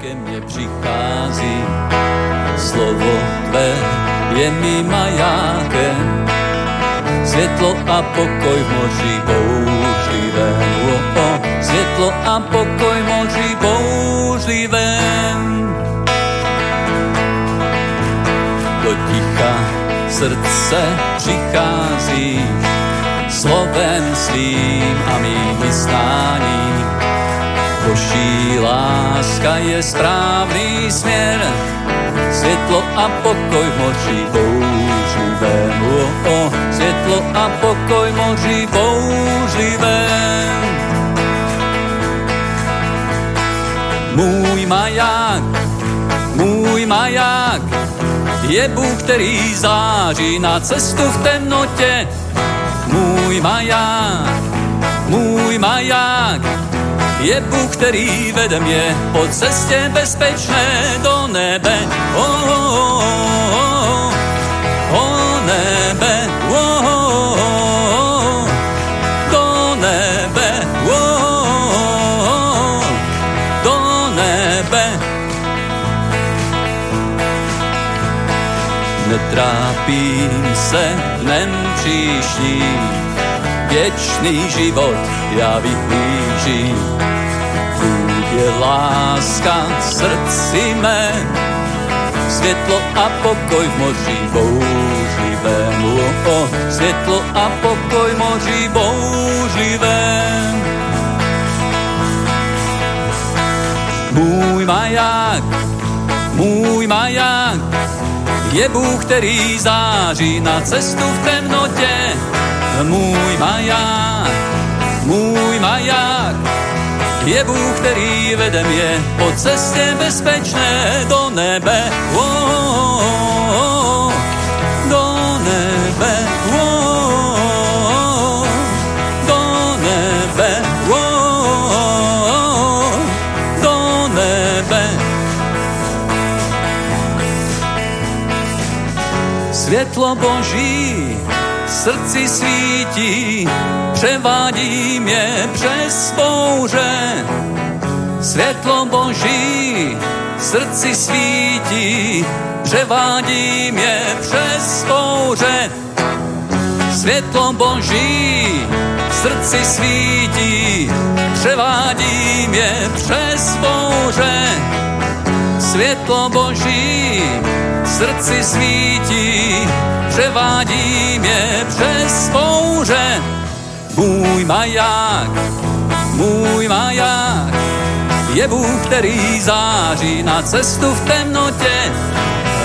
ke mně přichází. Slovo tvé je mi majákem, světlo a pokoj v moři. Oh, oh, světlo a pokoj v moři. Do ticha srdce přichází slovem svým a mým vysláním. Boží láska je správný směr, světlo a pokoj v moři bouřivém. Oh, oh, světlo a pokoj v moři bouřivém. Můj maják, můj maják, je Bůh, který září na cestu v temnotě. Můj maják, můj maják, je Bůh, který vede mě po cestě bezpečné do nebe. Oh, oh, oh, oh, oh nebe, oh, oh, oh, do nebe, oh, oh, oh, do nebe. Netrápím se dnem příštím, věčný život já vyhlížím. Tvůj je láska srdci mé, světlo a pokoj v moři bouřlivém. Oh, oh, světlo a pokoj moři bouřlivém. Můj maják, můj maják, je Bůh, který září na cestu v temnotě. Můj maják, můj maják, je Bůh, který vede mě po cestě bezpečné do nebe. Oh, oh, oh, do nebe. Oh, do nebe. Oh, do nebe. Světlo Boží srdci svítí, převádí mě přes bouře. Světlo Boží srdci svítí, převádí mě přes bouře. Světlo Boží srdci svítí, převádí mě přes bouře. Světlo Boží srdci svítí, převádí mě přes bouře. Můj maják, můj maják, je Bůh, který září na cestu v temnotě.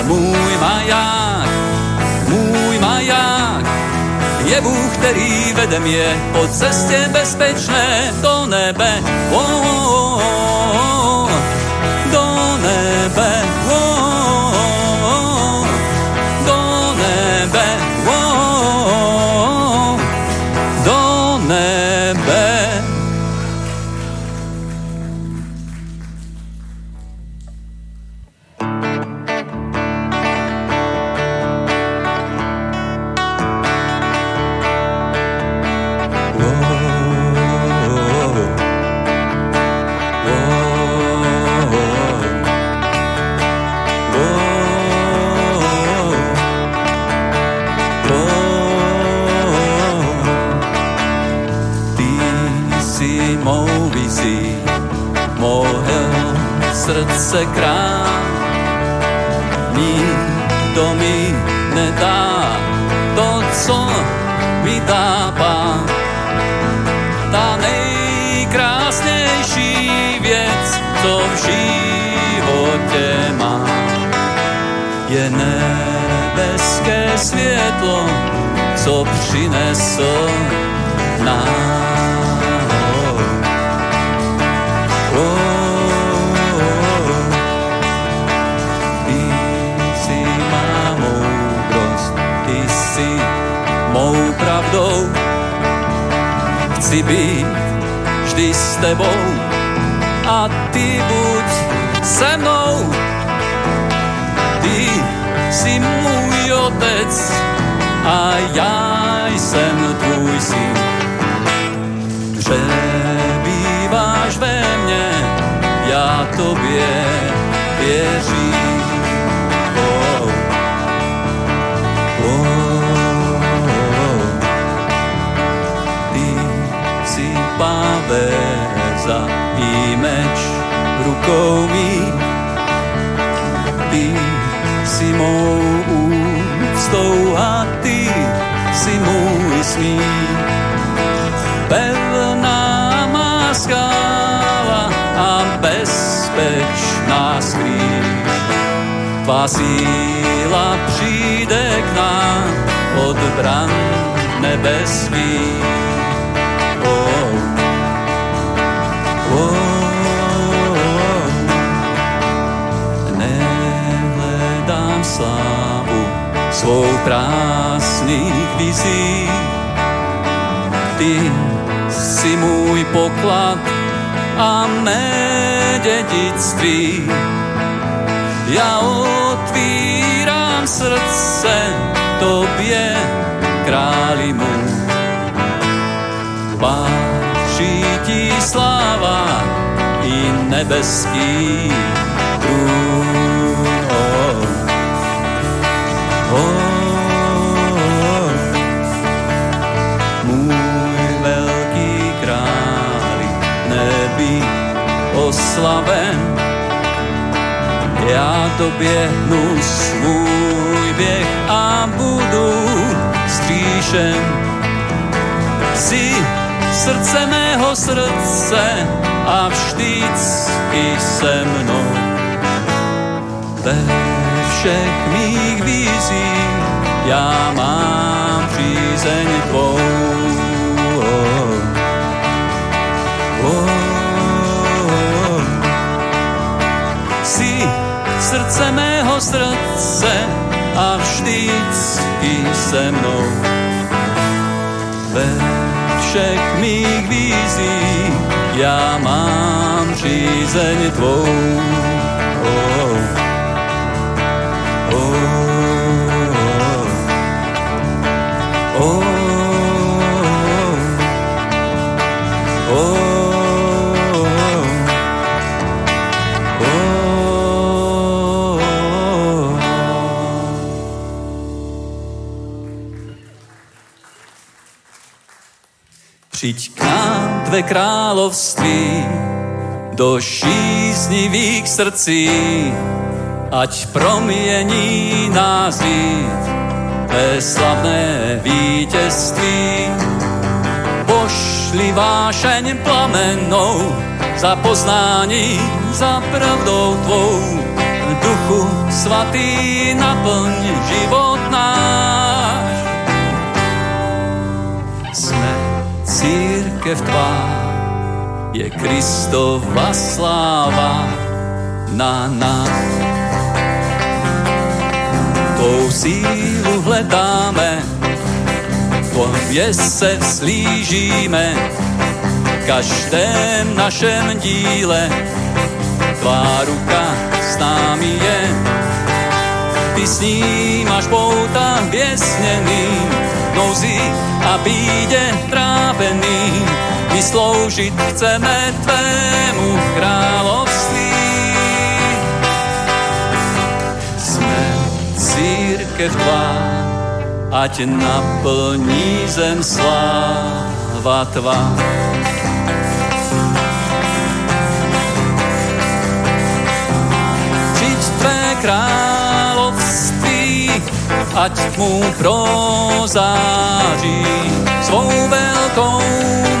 Můj maják, můj maják, je Bůh, který vede mě po cestě bezpečné do nebe. Oh, oh, oh, srdce krám. Nikdo mi nedá to, co mi. Ta nejkrásnější věc, co v životě mám, je nebeské světlo, co přinesl Chci být vždy s tebou a ty buď se mnou. Ty jsi můj otec a já jsem tvůj syn. Přebýváš ve mně, já tobě tobě rukou mý. Ty si mou úctou a ty si můj smích. Pevná má skála a bezpečná skrýž. Tvá síla přijde k nám od bran nebeských. Svou prázdných vizí. Ty si můj poklad a mé dědictví. Já otvírám srdce tobě, králi můj. Patří ti sláva i nebeský trůn. Oh. Můj velký oslaven, já doběhnu svůj běh a budu stříšen. Jsi srdce mého srdce a vždycky se mnou. Ve všech mých vízích já mám přízeň tvou. Oh, oh, oh. Jsi srdce mého srdce a vždycky se mnou. Ve všech mých vízích já mám přízeň tvou. Přijď k nám tvé království do šíznivých srdcí, ať promění nás vít tvé slavné vítězství. Pošli vášeň plamenou za poznání, za pravdou tvou. Duchu svatý naplň život náš. Církev tvá, je Kristova sláva na nás. Tvou sílu hledáme, tobě se vzlížíme, v každém našem díle tvá ruka s námi je. Ty s máš pouta věsněný, nouzi a bídě trápený. My sloužit chceme tvému království. Jsme církev tvá, ať naplní zem sláva tvá. Ať mu prozáří svou velkou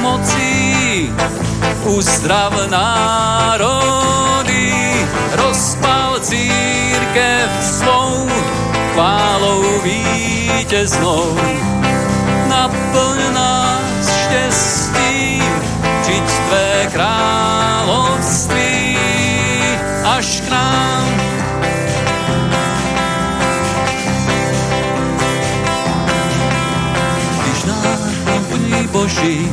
mocí. Uzdrav národy, rozpal církev svou chválou vítěznou. Naplň nás štěstím, přijď tvé království až k nám. Boží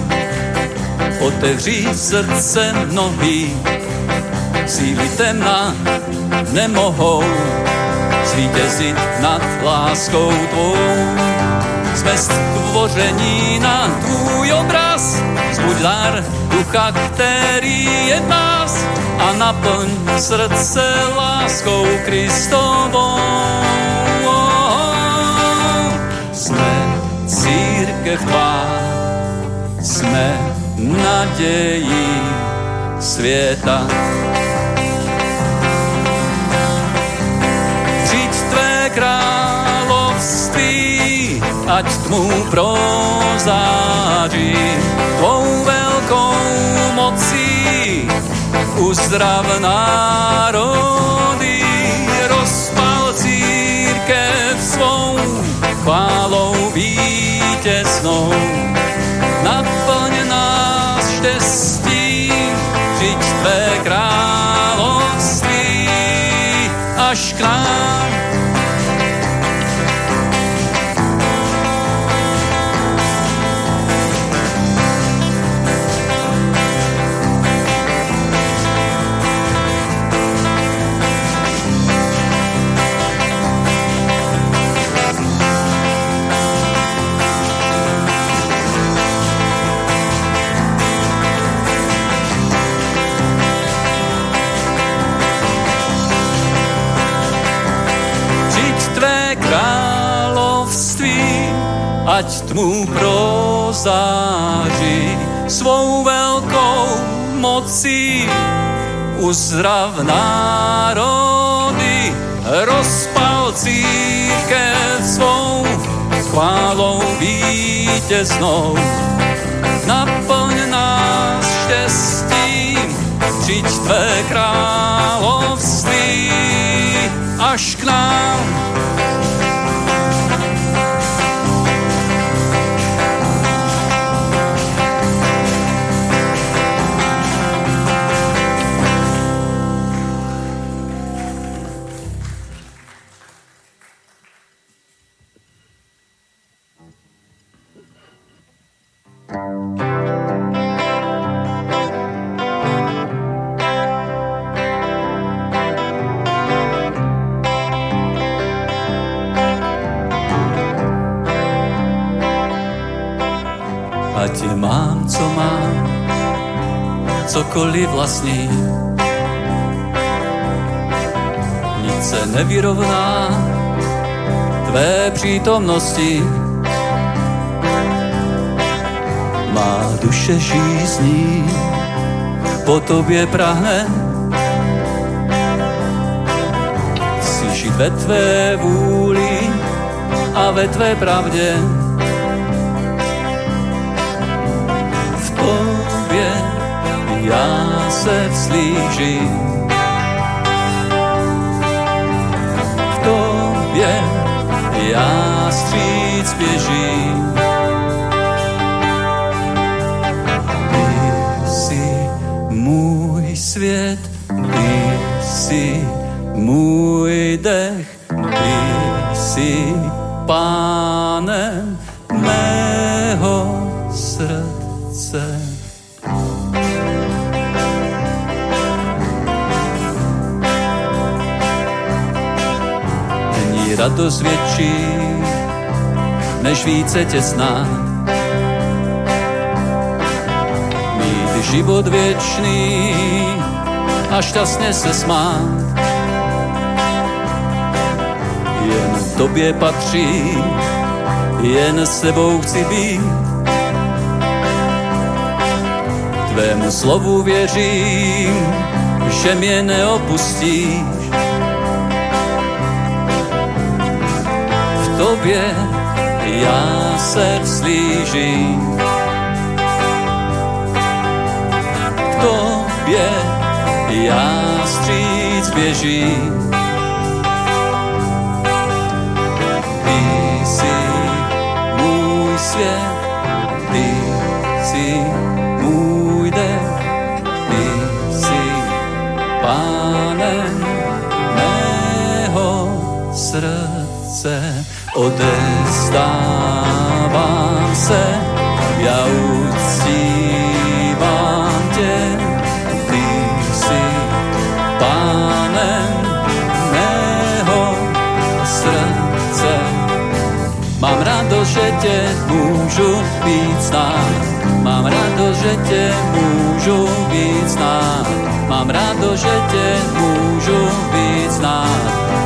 otevří srdce mnohý, síly temna nemohou zvítězit nad láskou tvou. Jsme stvoření na tvůj obraz, zbuď dar ducha, který je v nás a naplň srdce láskou Kristovou. Sme církev tvá, sme nadějí světa. Přijď tvé království, ať tmu prozáří tvou velkou mocí uzdrav národy, rozpal církev svou chválou vítěznou. Tmu prozáří svou velkou mocí. Uzdrav národy, rozpal církev svou chválou vítěznou. Naplň nás štěstím, přijď tvé království až k nám cokoliv vlastní. Nic se nevyrovná tvé přítomnosti. Má duše žízní, po tobě prahne. Chci žít ve tvé vůli a ve tvé pravdě. Já se vzlížím. V tobě já stříc běžím. Ty jsi můj svět, ty jsi můj dech, ty jsi pánem radost větší, než více těsná. Mít život věčný a šťastně se smát. Jen tobě patří, jen s tebou chci být. Tvému slovu věřím, že mě neopustíš tobě já se vzlížím. K tobě já stříc běžím. Ty jsi můj svět, ty jsi můj dech, ty jsi pánem mého srdce odezdávám se, já uctívám tě, ty jsi pánem mého srdce. Mám radost, že tě můžu víc znát, mám radost, že tě můžu víc znát, Mám rádo, že tě můžu víc znát.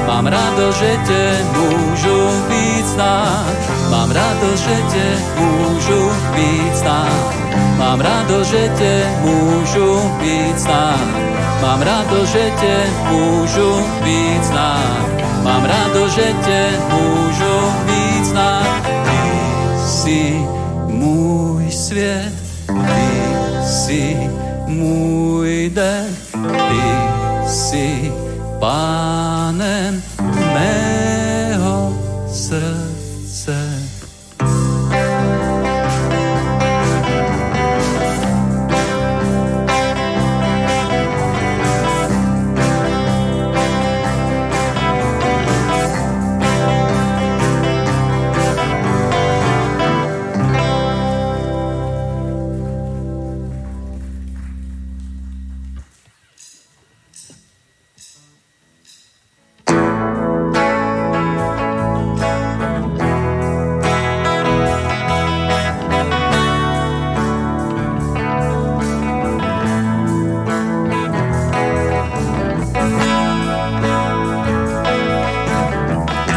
Mám rádo, že tě můžu víc znát. Mám rádo, že tě můžu víc znát. Mám rádo, že tě můžu víc znát. Mám rádo, že tě můžu víc znát. Mám rádo, že tě můžu víc znát. Ty jsi můj svět, ty jsi můj den, ty jsi pánem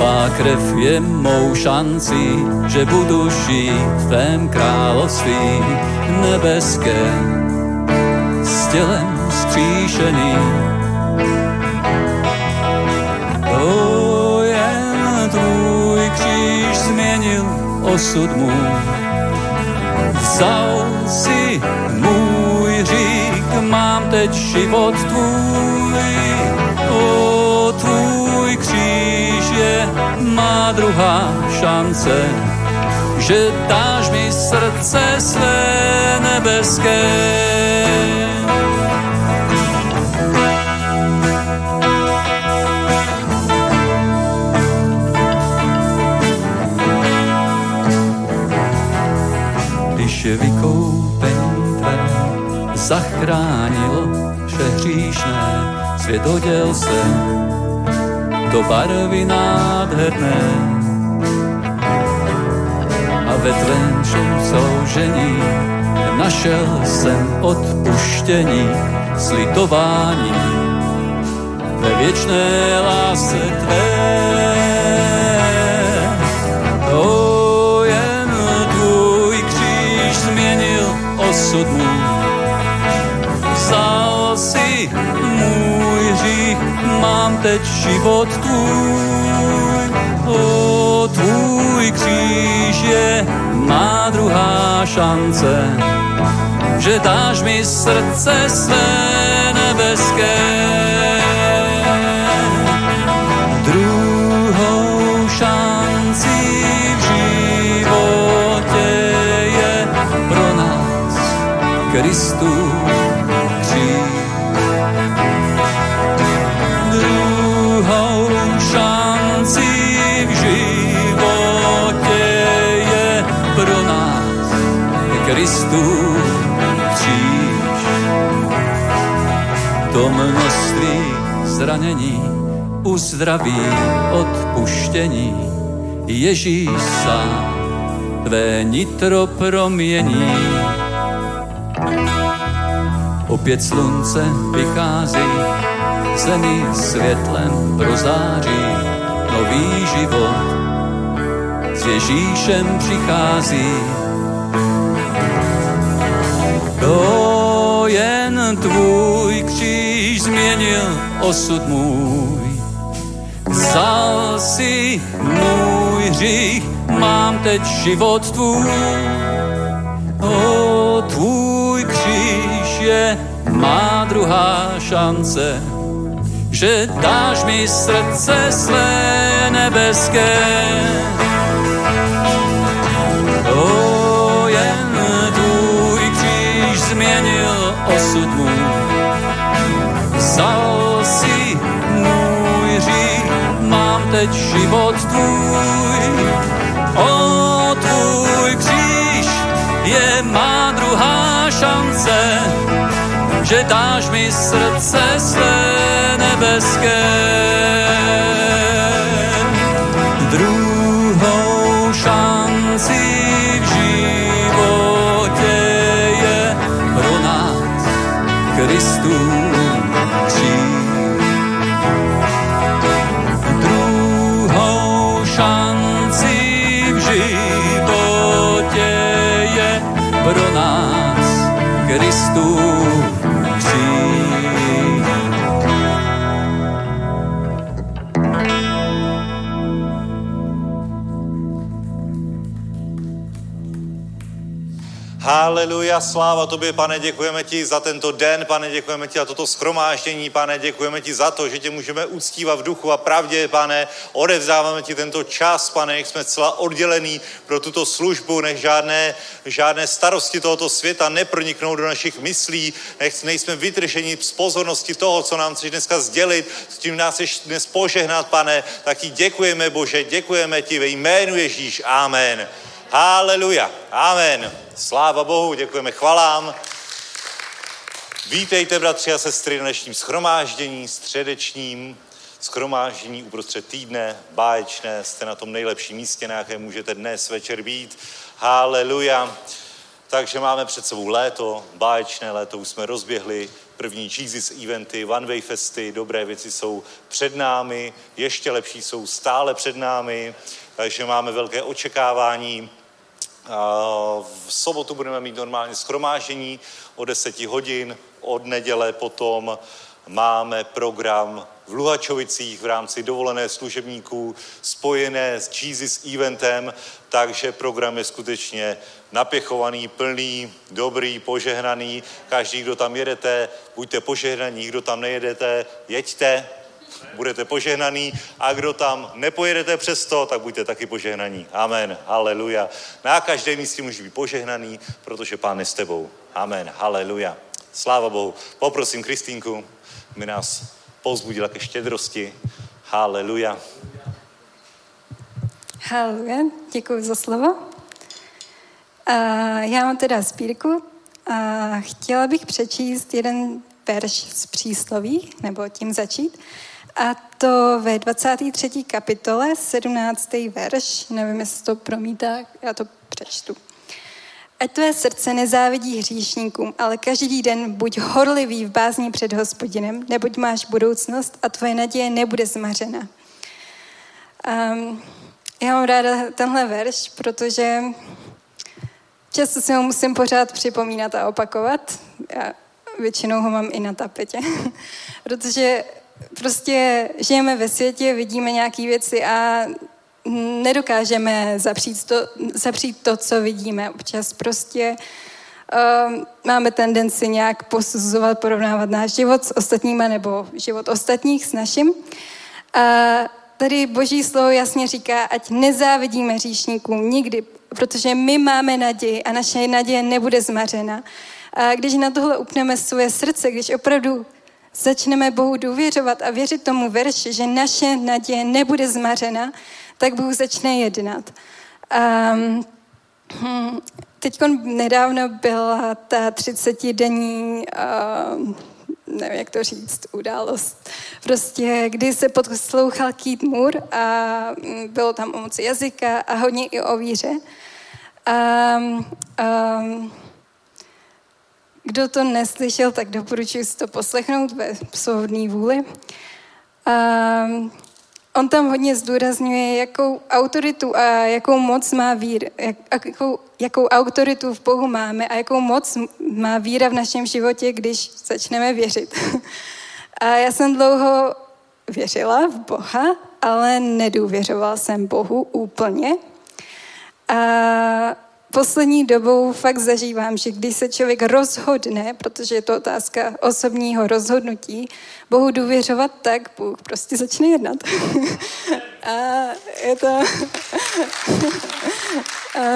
Tvá krev je mou šancí, že budu žít v tvém království nebeské s tělem skříšený. O, jen tvůj kříž změnil osud můj Vzal si můj hřích, mám teď život tvůj. Má druhá šance, že dáš mi srdce své nebeské. že vykoupení tvé zachránilo vše hříšné, svět oděl se do barvy nádherné. A ve tvém soužení našel jsem odpuštění, slitování ve věčné lásce tvé. osud můj. Vzal si můj hřích, mám teď život tvůj. O, tvůj kříž je má druhá šance, že dáš mi srdce své nebeské. Druhou v životě je pro nás Kristu zranění uzdraví odpuštění. Ježíš sám tvé nitro promění. Opět slunce vychází, zemi světlem prozáří, nový život. S Ježíšem přichází. Jen tvůj kříž změnil osud můj. Vzal si můj hřích, mám teď život tvůj. O, tvůj kříž je má druhá šance, že dáš mi srdce své nebeské. osud můj. Vzal si můj řík, mám teď život tvůj. O tvůj kříž je má druhá šance, že dáš mi srdce své nebeské. Haleluja, sláva tobě, pane, děkujeme ti za tento den, pane, děkujeme ti za toto schromáždění, pane, děkujeme ti za to, že tě můžeme uctívat v duchu a pravdě, pane, odevzdáváme ti tento čas, pane, jak jsme celá oddělení pro tuto službu, nech žádné, žádné starosti tohoto světa neproniknou do našich myslí, nech nejsme vytrženi z pozornosti toho, co nám chceš dneska sdělit, s tím nás chceš dnes požehnat, pane, tak ti děkujeme, Bože, děkujeme ti ve jménu Ježíš, amen. Haleluja, amen. Sláva Bohu, děkujeme chvalám. Vítejte, bratři a sestry, na dnešním schromáždění, středečním schromáždění uprostřed týdne, báječné, jste na tom nejlepším místě, na jaké můžete dnes večer být. Haleluja. Takže máme před sebou léto, báječné léto, už jsme rozběhli první Jesus eventy, One Way Festy, dobré věci jsou před námi, ještě lepší jsou stále před námi, takže máme velké očekávání v sobotu budeme mít normálně schromážení o 10 hodin, od neděle potom máme program v Luhačovicích v rámci dovolené služebníků spojené s Jesus eventem, takže program je skutečně napěchovaný, plný, dobrý, požehnaný. Každý, kdo tam jedete, buďte požehnaní, kdo tam nejedete, jeďte, budete požehnaný a kdo tam nepojedete přesto, tak buďte taky požehnaní. Amen. Haleluja. Na každém místě může být požehnaný, protože Pán je s tebou. Amen. Haleluja. Sláva Bohu. Poprosím Kristýnku, mi nás pozbudila ke štědrosti. Haleluja. Haleluja. Děkuji za slovo. Já mám teda sbírku a chtěla bych přečíst jeden verš z přísloví, nebo tím začít. A to ve 23. kapitole, 17. verš, nevím, jestli to promítá, já to přečtu. Ať tvé srdce nezávidí hříšníkům, ale každý den buď horlivý v bázní před hospodinem, neboť máš budoucnost a tvoje naděje nebude zmařena. Um, já mám ráda tenhle verš, protože často si ho musím pořád připomínat a opakovat. Já většinou ho mám i na tapetě, protože prostě žijeme ve světě, vidíme nějaké věci a nedokážeme zapřít to, zapřít to, co vidíme. Občas prostě uh, máme tendenci nějak posuzovat, porovnávat náš život s ostatníma nebo život ostatních s naším. A tady Boží slovo jasně říká, ať nezávidíme hříšníkům nikdy, protože my máme naději a naše naděje nebude zmařena. A když na tohle upneme svoje srdce, když opravdu začneme Bohu důvěřovat a věřit tomu verši, že naše naděje nebude zmařena, tak Bůh začne jednat. Um, Teď nedávno byla ta 30-denní, uh, nevím, jak to říct, událost, prostě, kdy se poslouchal Keith Moore a mm, bylo tam o moci jazyka a hodně i o víře. Um, um, kdo to neslyšel, tak doporučuji si to poslechnout ve svobodné vůli. Um, on tam hodně zdůrazňuje, jakou autoritu a jakou moc má vír, jak, jakou, jakou autoritu v Bohu máme a jakou moc má víra v našem životě, když začneme věřit. a já jsem dlouho věřila v Boha, ale nedůvěřovala jsem Bohu úplně. A poslední dobou fakt zažívám, že když se člověk rozhodne, protože je to otázka osobního rozhodnutí, Bohu důvěřovat, tak Bůh prostě začne jednat. A je to...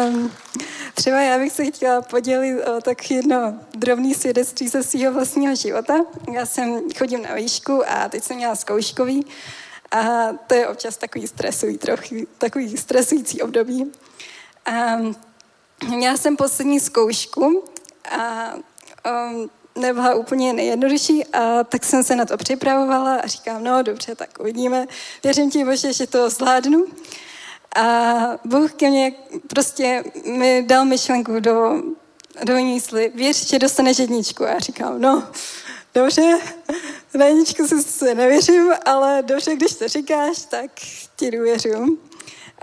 um, třeba já bych se chtěla podělit o tak jedno drobné svědectví ze svého vlastního života. Já jsem chodím na výšku a teď jsem měla zkouškový a to je občas takový stresující, trochu, takový stresující období. Um, měla jsem poslední zkoušku a um, nebyla úplně nejjednodušší a tak jsem se na to připravovala a říkám, no dobře, tak uvidíme. Věřím ti, Bože, že to zvládnu. A Bůh ke mně prostě mi dal myšlenku do, do mysli, věř, že dostaneš jedničku. A já říkám, no, dobře, na jedničku si nevěřím, ale dobře, když to říkáš, tak ti důvěřím.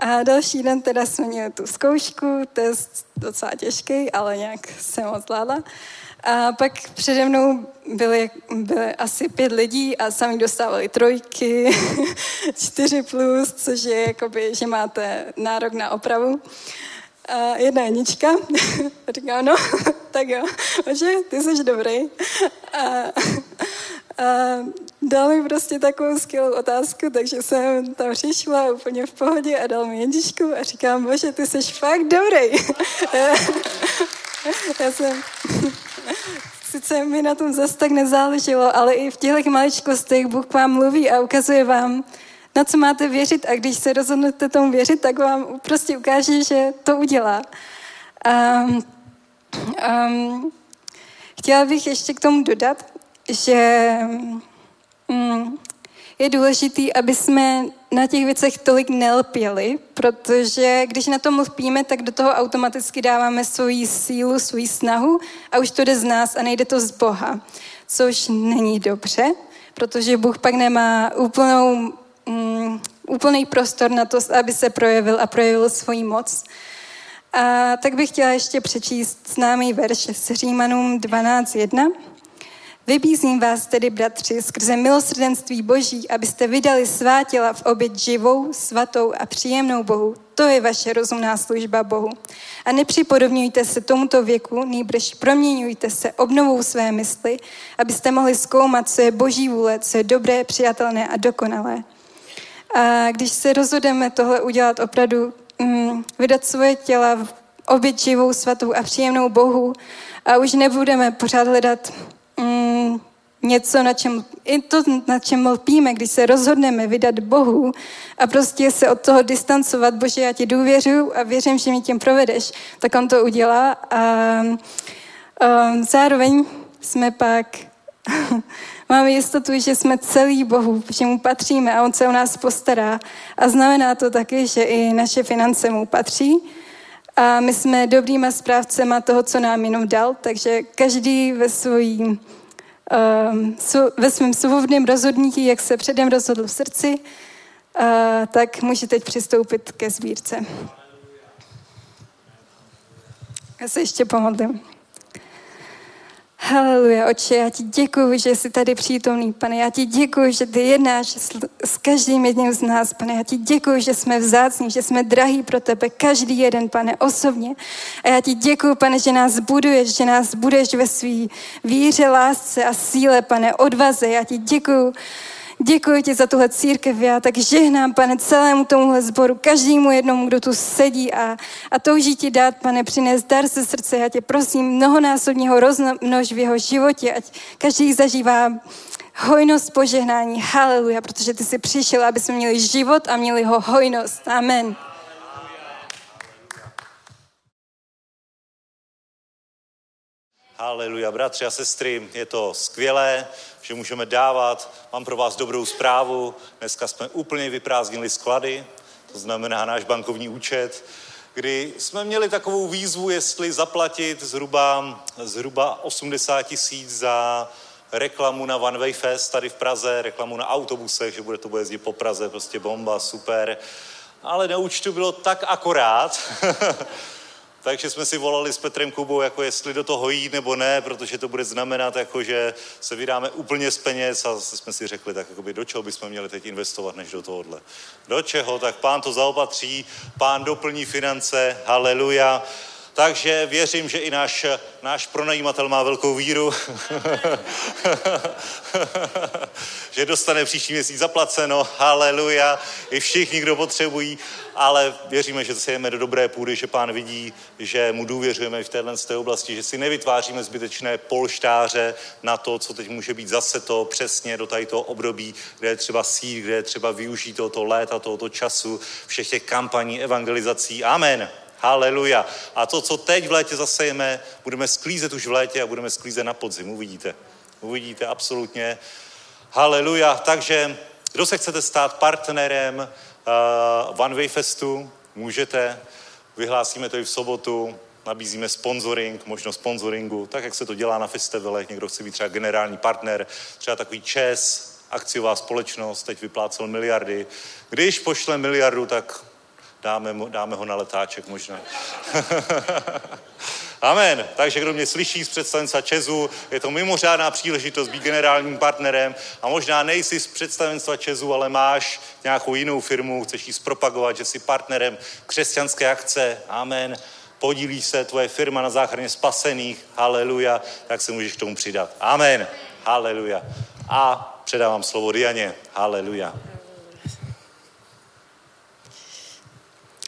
A další den teda jsme měli tu zkoušku, test docela těžký, ale nějak jsem ho zvládla. A pak přede mnou byly, byly asi pět lidí a sami dostávali trojky, čtyři plus, což je jakoby, že máte nárok na opravu. A jedna jednička. A říkám, no, tak jo, že ty jsi dobrý. A, a dal mi prostě takovou skvělou otázku, takže jsem tam přišla úplně v pohodě a dal mi jedničku a říkám, bože, ty jsi fakt dobrý. Já jsem sice mi na tom zase tak nezáleželo, ale i v těchto maličkostech Bůh vám mluví a ukazuje vám, na co máte věřit a když se rozhodnete tomu věřit, tak vám prostě ukáže, že to udělá. Um, um, chtěla bych ještě k tomu dodat, že um, je důležité, aby jsme na těch věcech tolik nelpěli, protože když na tom lpíme, tak do toho automaticky dáváme svoji sílu, svoji snahu a už to jde z nás a nejde to z Boha, což není dobře, protože Bůh pak nemá úplnou, um, úplný prostor na to, aby se projevil a projevil svoji moc. A tak bych chtěla ještě přečíst známý verš s Římanům 12.1. Vybízím vás tedy, bratři, skrze milosrdenství Boží, abyste vydali svá těla v oběť živou, svatou a příjemnou Bohu. To je vaše rozumná služba Bohu. A nepřipodobňujte se tomuto věku, nýbrž proměňujte se obnovou své mysli, abyste mohli zkoumat, co je Boží vůle, co je dobré, přijatelné a dokonalé. A když se rozhodneme tohle udělat opravdu, mm, vydat svoje těla v oběť živou, svatou a příjemnou Bohu, a už nebudeme pořád hledat mm, něco, na čem, i to, na čem lpíme, když se rozhodneme vydat Bohu a prostě se od toho distancovat, Bože, já ti důvěřuji a věřím, že mi tím provedeš, tak on to udělá. A, a zároveň jsme pak, máme jistotu, že jsme celý Bohu, že mu patříme a on se o nás postará. A znamená to taky, že i naše finance mu patří. A my jsme dobrýma správcema toho, co nám jenom dal, takže každý ve Ehm, ve svém svobodném rozhodnutí, jak se předem rozhodl v srdci, tak může teď přistoupit ke sbírce. Já se ještě pomodlím. Haleluja, oče, já ti děkuji, že jsi tady přítomný, pane. Já ti děkuji, že ty jednáš s, s každým jedním z nás, pane. Já ti děkuji, že jsme vzácní, že jsme drahý pro tebe, každý jeden, pane, osobně. A já ti děkuji, pane, že nás buduješ, že nás budeš ve své víře, lásce a síle, pane, odvaze. Já ti děkuji, Děkuji ti za tuhle církev, já tak žehnám, pane, celému tomuhle sboru, každému jednomu, kdo tu sedí a, a touží ti dát, pane, přinést dar ze srdce. Já tě prosím, mnohonásobně ho rozmnož v jeho životě, ať každý zažívá hojnost požehnání. Haleluja, protože ty jsi přišel, aby jsme měli život a měli ho hojnost. Amen. Haleluja, bratři a sestry, je to skvělé, že můžeme dávat. Mám pro vás dobrou zprávu. Dneska jsme úplně vyprázdnili sklady, to znamená náš bankovní účet, kdy jsme měli takovou výzvu, jestli zaplatit zhruba, zhruba 80 tisíc za reklamu na One Way Fest tady v Praze, reklamu na autobusech, že bude to bude po Praze, prostě bomba, super. Ale na účtu bylo tak akorát, Takže jsme si volali s Petrem Kubou, jako jestli do toho jít nebo ne, protože to bude znamenat, jako že se vydáme úplně z peněz a jsme si řekli, tak jakoby do čeho bychom měli teď investovat, než do tohohle. Do čeho? Tak pán to zaopatří, pán doplní finance, haleluja. Takže věřím, že i náš, náš pronajímatel má velkou víru, že dostane příští měsíc zaplaceno, haleluja, i všichni, kdo potřebují, ale věříme, že se jeme do dobré půdy, že pán vidí, že mu důvěřujeme v téhle té oblasti, že si nevytváříme zbytečné polštáře na to, co teď může být zase to přesně do tady toho období, kde je třeba síť, kde je třeba využít tohoto léta, tohoto času, všech těch kampaní, evangelizací. Amen. Haleluja. A to, co teď v létě zasejeme, budeme sklízet už v létě a budeme sklízet na podzim. Uvidíte. Uvidíte absolutně. Haleluja. Takže kdo se chcete stát partnerem uh, One Way Festu, můžete. Vyhlásíme to i v sobotu. Nabízíme sponsoring, možnost sponsoringu, tak jak se to dělá na festivalech. Někdo chce být třeba generální partner, třeba takový ČES, akciová společnost, teď vyplácel miliardy. Když pošle miliardu, tak dáme, dáme ho na letáček možná. Amen. Takže kdo mě slyší z představenstva Česu, je to mimořádná příležitost být generálním partnerem a možná nejsi z představenstva Česu, ale máš nějakou jinou firmu, chceš jí zpropagovat, že jsi partnerem křesťanské akce. Amen. Podílí se tvoje firma na záchraně spasených. Haleluja. Tak se můžeš k tomu přidat. Amen. Haleluja. A předávám slovo Dianě. Haleluja.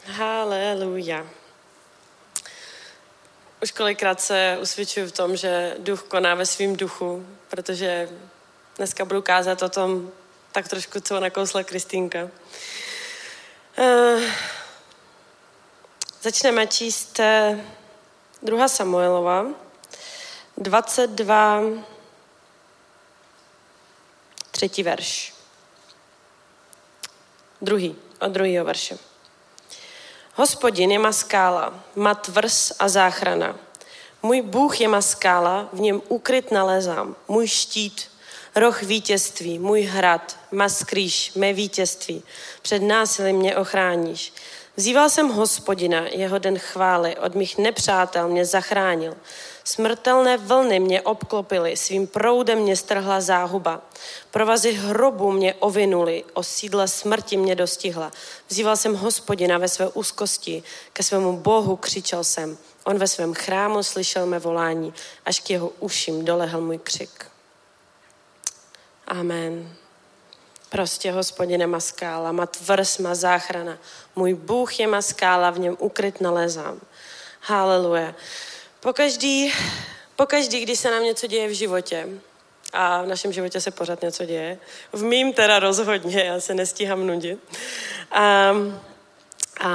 Haleluja. Už kolikrát se usvědčuju v tom, že duch koná ve svém duchu, protože dneska budu kázat o tom tak trošku, co nakousla Kristýnka. Uh, začneme číst uh, druhá Samuelova, 22, třetí verš. Druhý, od druhého verše. Hospodin je má skála, má tvrz a záchrana. Můj Bůh je má skála, v něm ukryt nalezám. Můj štít, roh vítězství, můj hrad, má skrýš, mé vítězství. Před násilím mě ochráníš. Vzýval jsem hospodina, jeho den chvály, od mých nepřátel mě zachránil. Smrtelné vlny mě obklopily, svým proudem mě strhla záhuba. Provazy hrobu mě ovinuli, o sídle smrti mě dostihla. Vzýval jsem hospodina ve své úzkosti, ke svému bohu křičel jsem. On ve svém chrámu slyšel mé volání, až k jeho uším dolehl můj křik. Amen. Prostě hospodine má skála, má tvrz, má záchrana. Můj Bůh je má skála, v něm ukryt nalezám. Haleluja. Pokaždý, pokaždý, když se nám něco děje v životě, a v našem životě se pořád něco děje, v mým teda rozhodně, já se nestíhám nudit, a, a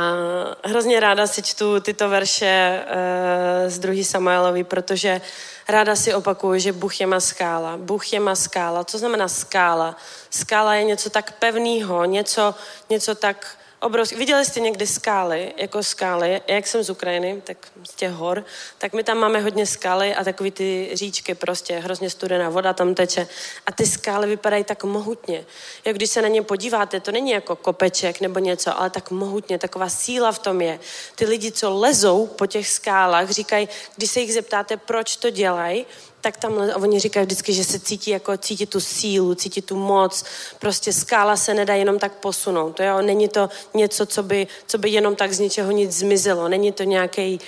hrozně ráda si čtu tyto verše uh, z druhý Samuelovi, protože ráda si opakuju, že Bůh je má skála. Bůh je má skála. Co znamená skála? Skála je něco tak pevného, něco, něco tak obrovský. Viděli jste někdy skály, jako skály, jak jsem z Ukrajiny, tak z těch hor, tak my tam máme hodně skály a takový ty říčky prostě, hrozně studená voda tam teče a ty skály vypadají tak mohutně. Jak když se na ně podíváte, to není jako kopeček nebo něco, ale tak mohutně, taková síla v tom je. Ty lidi, co lezou po těch skálách, říkají, když se jich zeptáte, proč to dělají, tak tam oni říkají vždycky, že se cítí jako cítí tu sílu, cítí tu moc. Prostě skála se nedá jenom tak posunout. To jo? Není to něco, co by, co by jenom tak z ničeho nic zmizelo. Není to nějaký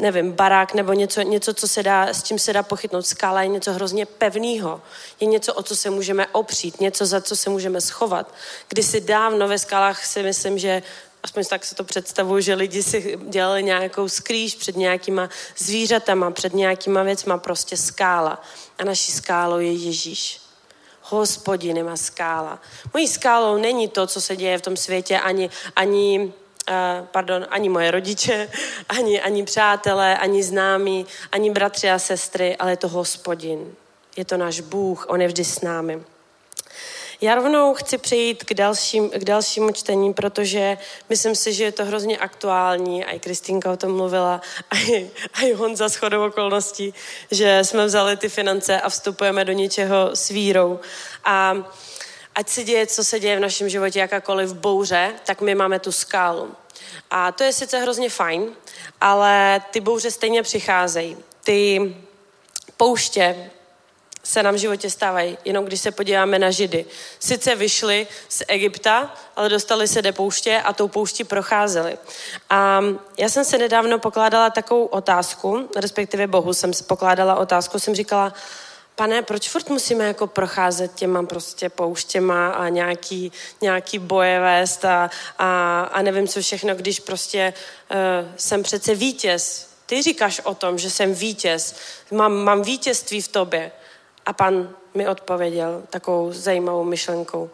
nevím, barák nebo něco, něco co se dá, s čím se dá pochytnout. Skála je něco hrozně pevného. Je něco, o co se můžeme opřít, něco, za co se můžeme schovat. Kdysi dávno ve skálách si myslím, že aspoň tak se to představuju, že lidi si dělali nějakou skrýž před nějakýma zvířatama, před nějakýma věcma, prostě skála. A naší skálou je Ježíš. Hospodin má skála. Mojí skálou není to, co se děje v tom světě, ani, ani Uh, pardon, ani moje rodiče, ani, ani přátelé, ani známí, ani bratři a sestry, ale je to hospodin. Je to náš Bůh, on je vždy s námi. Já rovnou chci přejít k, dalším, k dalšímu čtení, protože myslím si, že je to hrozně aktuální, a i Kristýnka o tom mluvila, a i, a i Honza s chodou okolností, že jsme vzali ty finance a vstupujeme do něčeho s vírou. A ať se děje, co se děje v našem životě, jakákoliv bouře, tak my máme tu skálu. A to je sice hrozně fajn, ale ty bouře stejně přicházejí. Ty pouště se nám v životě stávají, jenom když se podíváme na Židy. Sice vyšli z Egypta, ale dostali se do pouště a tou poušti procházeli. A já jsem se nedávno pokládala takovou otázku, respektive Bohu jsem se pokládala otázku, jsem říkala, pane, proč furt musíme jako procházet těma prostě pouštěma a nějaký, nějaký boje vést a, a, a nevím co všechno, když prostě uh, jsem přece vítěz. Ty říkáš o tom, že jsem vítěz, mám, mám vítězství v tobě. A pan mi odpověděl takovou zajímavou myšlenkou.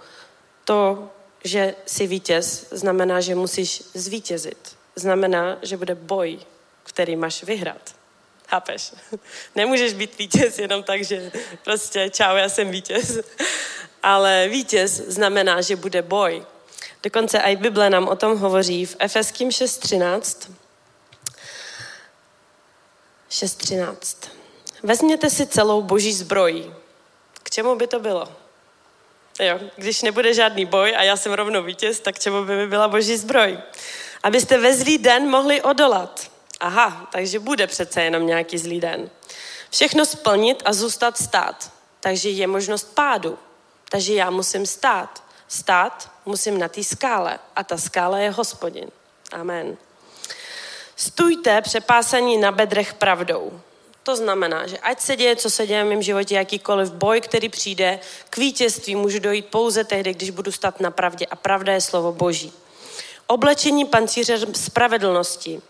To, že jsi vítěz, znamená, že musíš zvítězit. znamená, že bude boj, který máš vyhrát. Chápeš? Nemůžeš být vítěz jenom tak, že prostě čau, já jsem vítěz. Ale vítěz znamená, že bude boj. Dokonce i Bible nám o tom hovoří v Efeským 6.13. 6.13. Vezměte si celou boží zbroj. K čemu by to bylo? Jo, když nebude žádný boj a já jsem rovnou vítěz, tak čemu by mi byla boží zbroj? Abyste ve zlý den mohli odolat. Aha, takže bude přece jenom nějaký zlý den. Všechno splnit a zůstat stát. Takže je možnost pádu. Takže já musím stát. Stát musím na té skále. A ta skála je hospodin. Amen. Stůjte přepásaní na bedrech pravdou. To znamená, že ať se děje, co se děje v mém životě, jakýkoliv boj, který přijde, k vítězství můžu dojít pouze tehdy, když budu stát na pravdě. A pravda je slovo Boží. Oblečení pancíře spravedlnosti.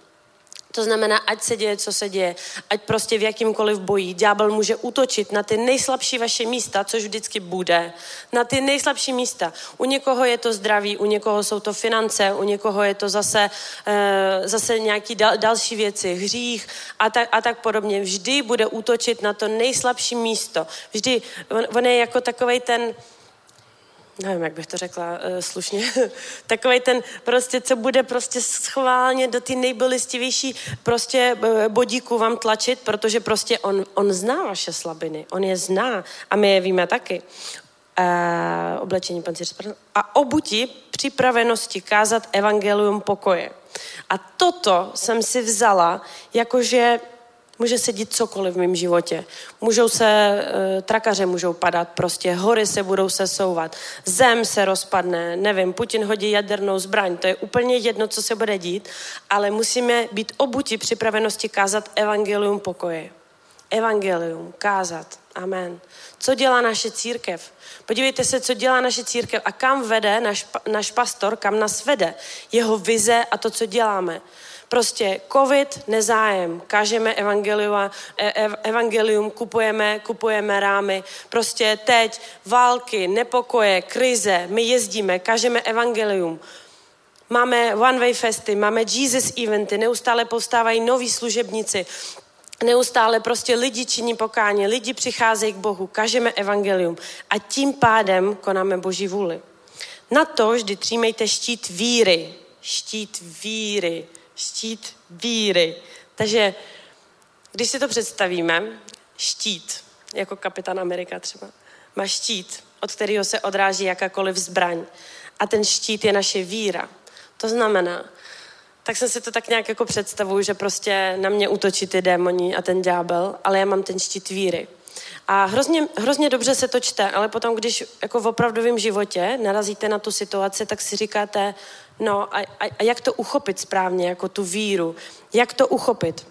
To znamená, ať se děje, co se děje, ať prostě v jakýmkoliv boji ďábel může útočit na ty nejslabší vaše místa, což vždycky bude, na ty nejslabší místa. U někoho je to zdraví, u někoho jsou to finance, u někoho je to zase, e, zase nějaký dal, další věci, hřích a tak, a tak podobně. Vždy bude útočit na to nejslabší místo. Vždy, on, on je jako takovej ten, nevím, jak bych to řekla uh, slušně, takový ten prostě, co bude prostě schválně do ty nejbolistivější prostě uh, bodíku vám tlačit, protože prostě on, on zná vaše slabiny, on je zná a my je víme taky. Uh, oblečení pancíře a obuti připravenosti kázat evangelium pokoje. A toto jsem si vzala, jakože Může se dít cokoliv v mém životě. Můžou se, e, trakaře můžou padat, prostě hory se budou sesouvat, zem se rozpadne, nevím, Putin hodí jadernou zbraň, to je úplně jedno, co se bude dít, ale musíme být obuti připravenosti kázat evangelium pokoje. Evangelium, kázat. Amen. Co dělá naše církev? Podívejte se, co dělá naše církev a kam vede náš, náš pastor, kam nás vede. Jeho vize a to, co děláme. Prostě covid, nezájem, kážeme evangelium, e, evangelium kupujeme, kupujeme rámy. Prostě teď války, nepokoje, krize, my jezdíme, kážeme evangelium. Máme one-way festy, máme Jesus eventy, neustále postávají noví služebníci, neustále prostě lidi činí pokání, lidi přicházejí k Bohu, kažeme evangelium a tím pádem konáme Boží vůli. Na to vždy třímejte štít víry. Štít víry štít víry. Takže když si to představíme, štít, jako kapitán Amerika třeba, má štít, od kterého se odráží jakákoliv zbraň. A ten štít je naše víra. To znamená, tak jsem si to tak nějak jako představuju, že prostě na mě útočí ty démoni a ten ďábel, ale já mám ten štít víry. A hrozně, hrozně dobře se to čte, ale potom, když jako v opravdovém životě narazíte na tu situaci, tak si říkáte, no a, a, a jak to uchopit správně, jako tu víru, jak to uchopit.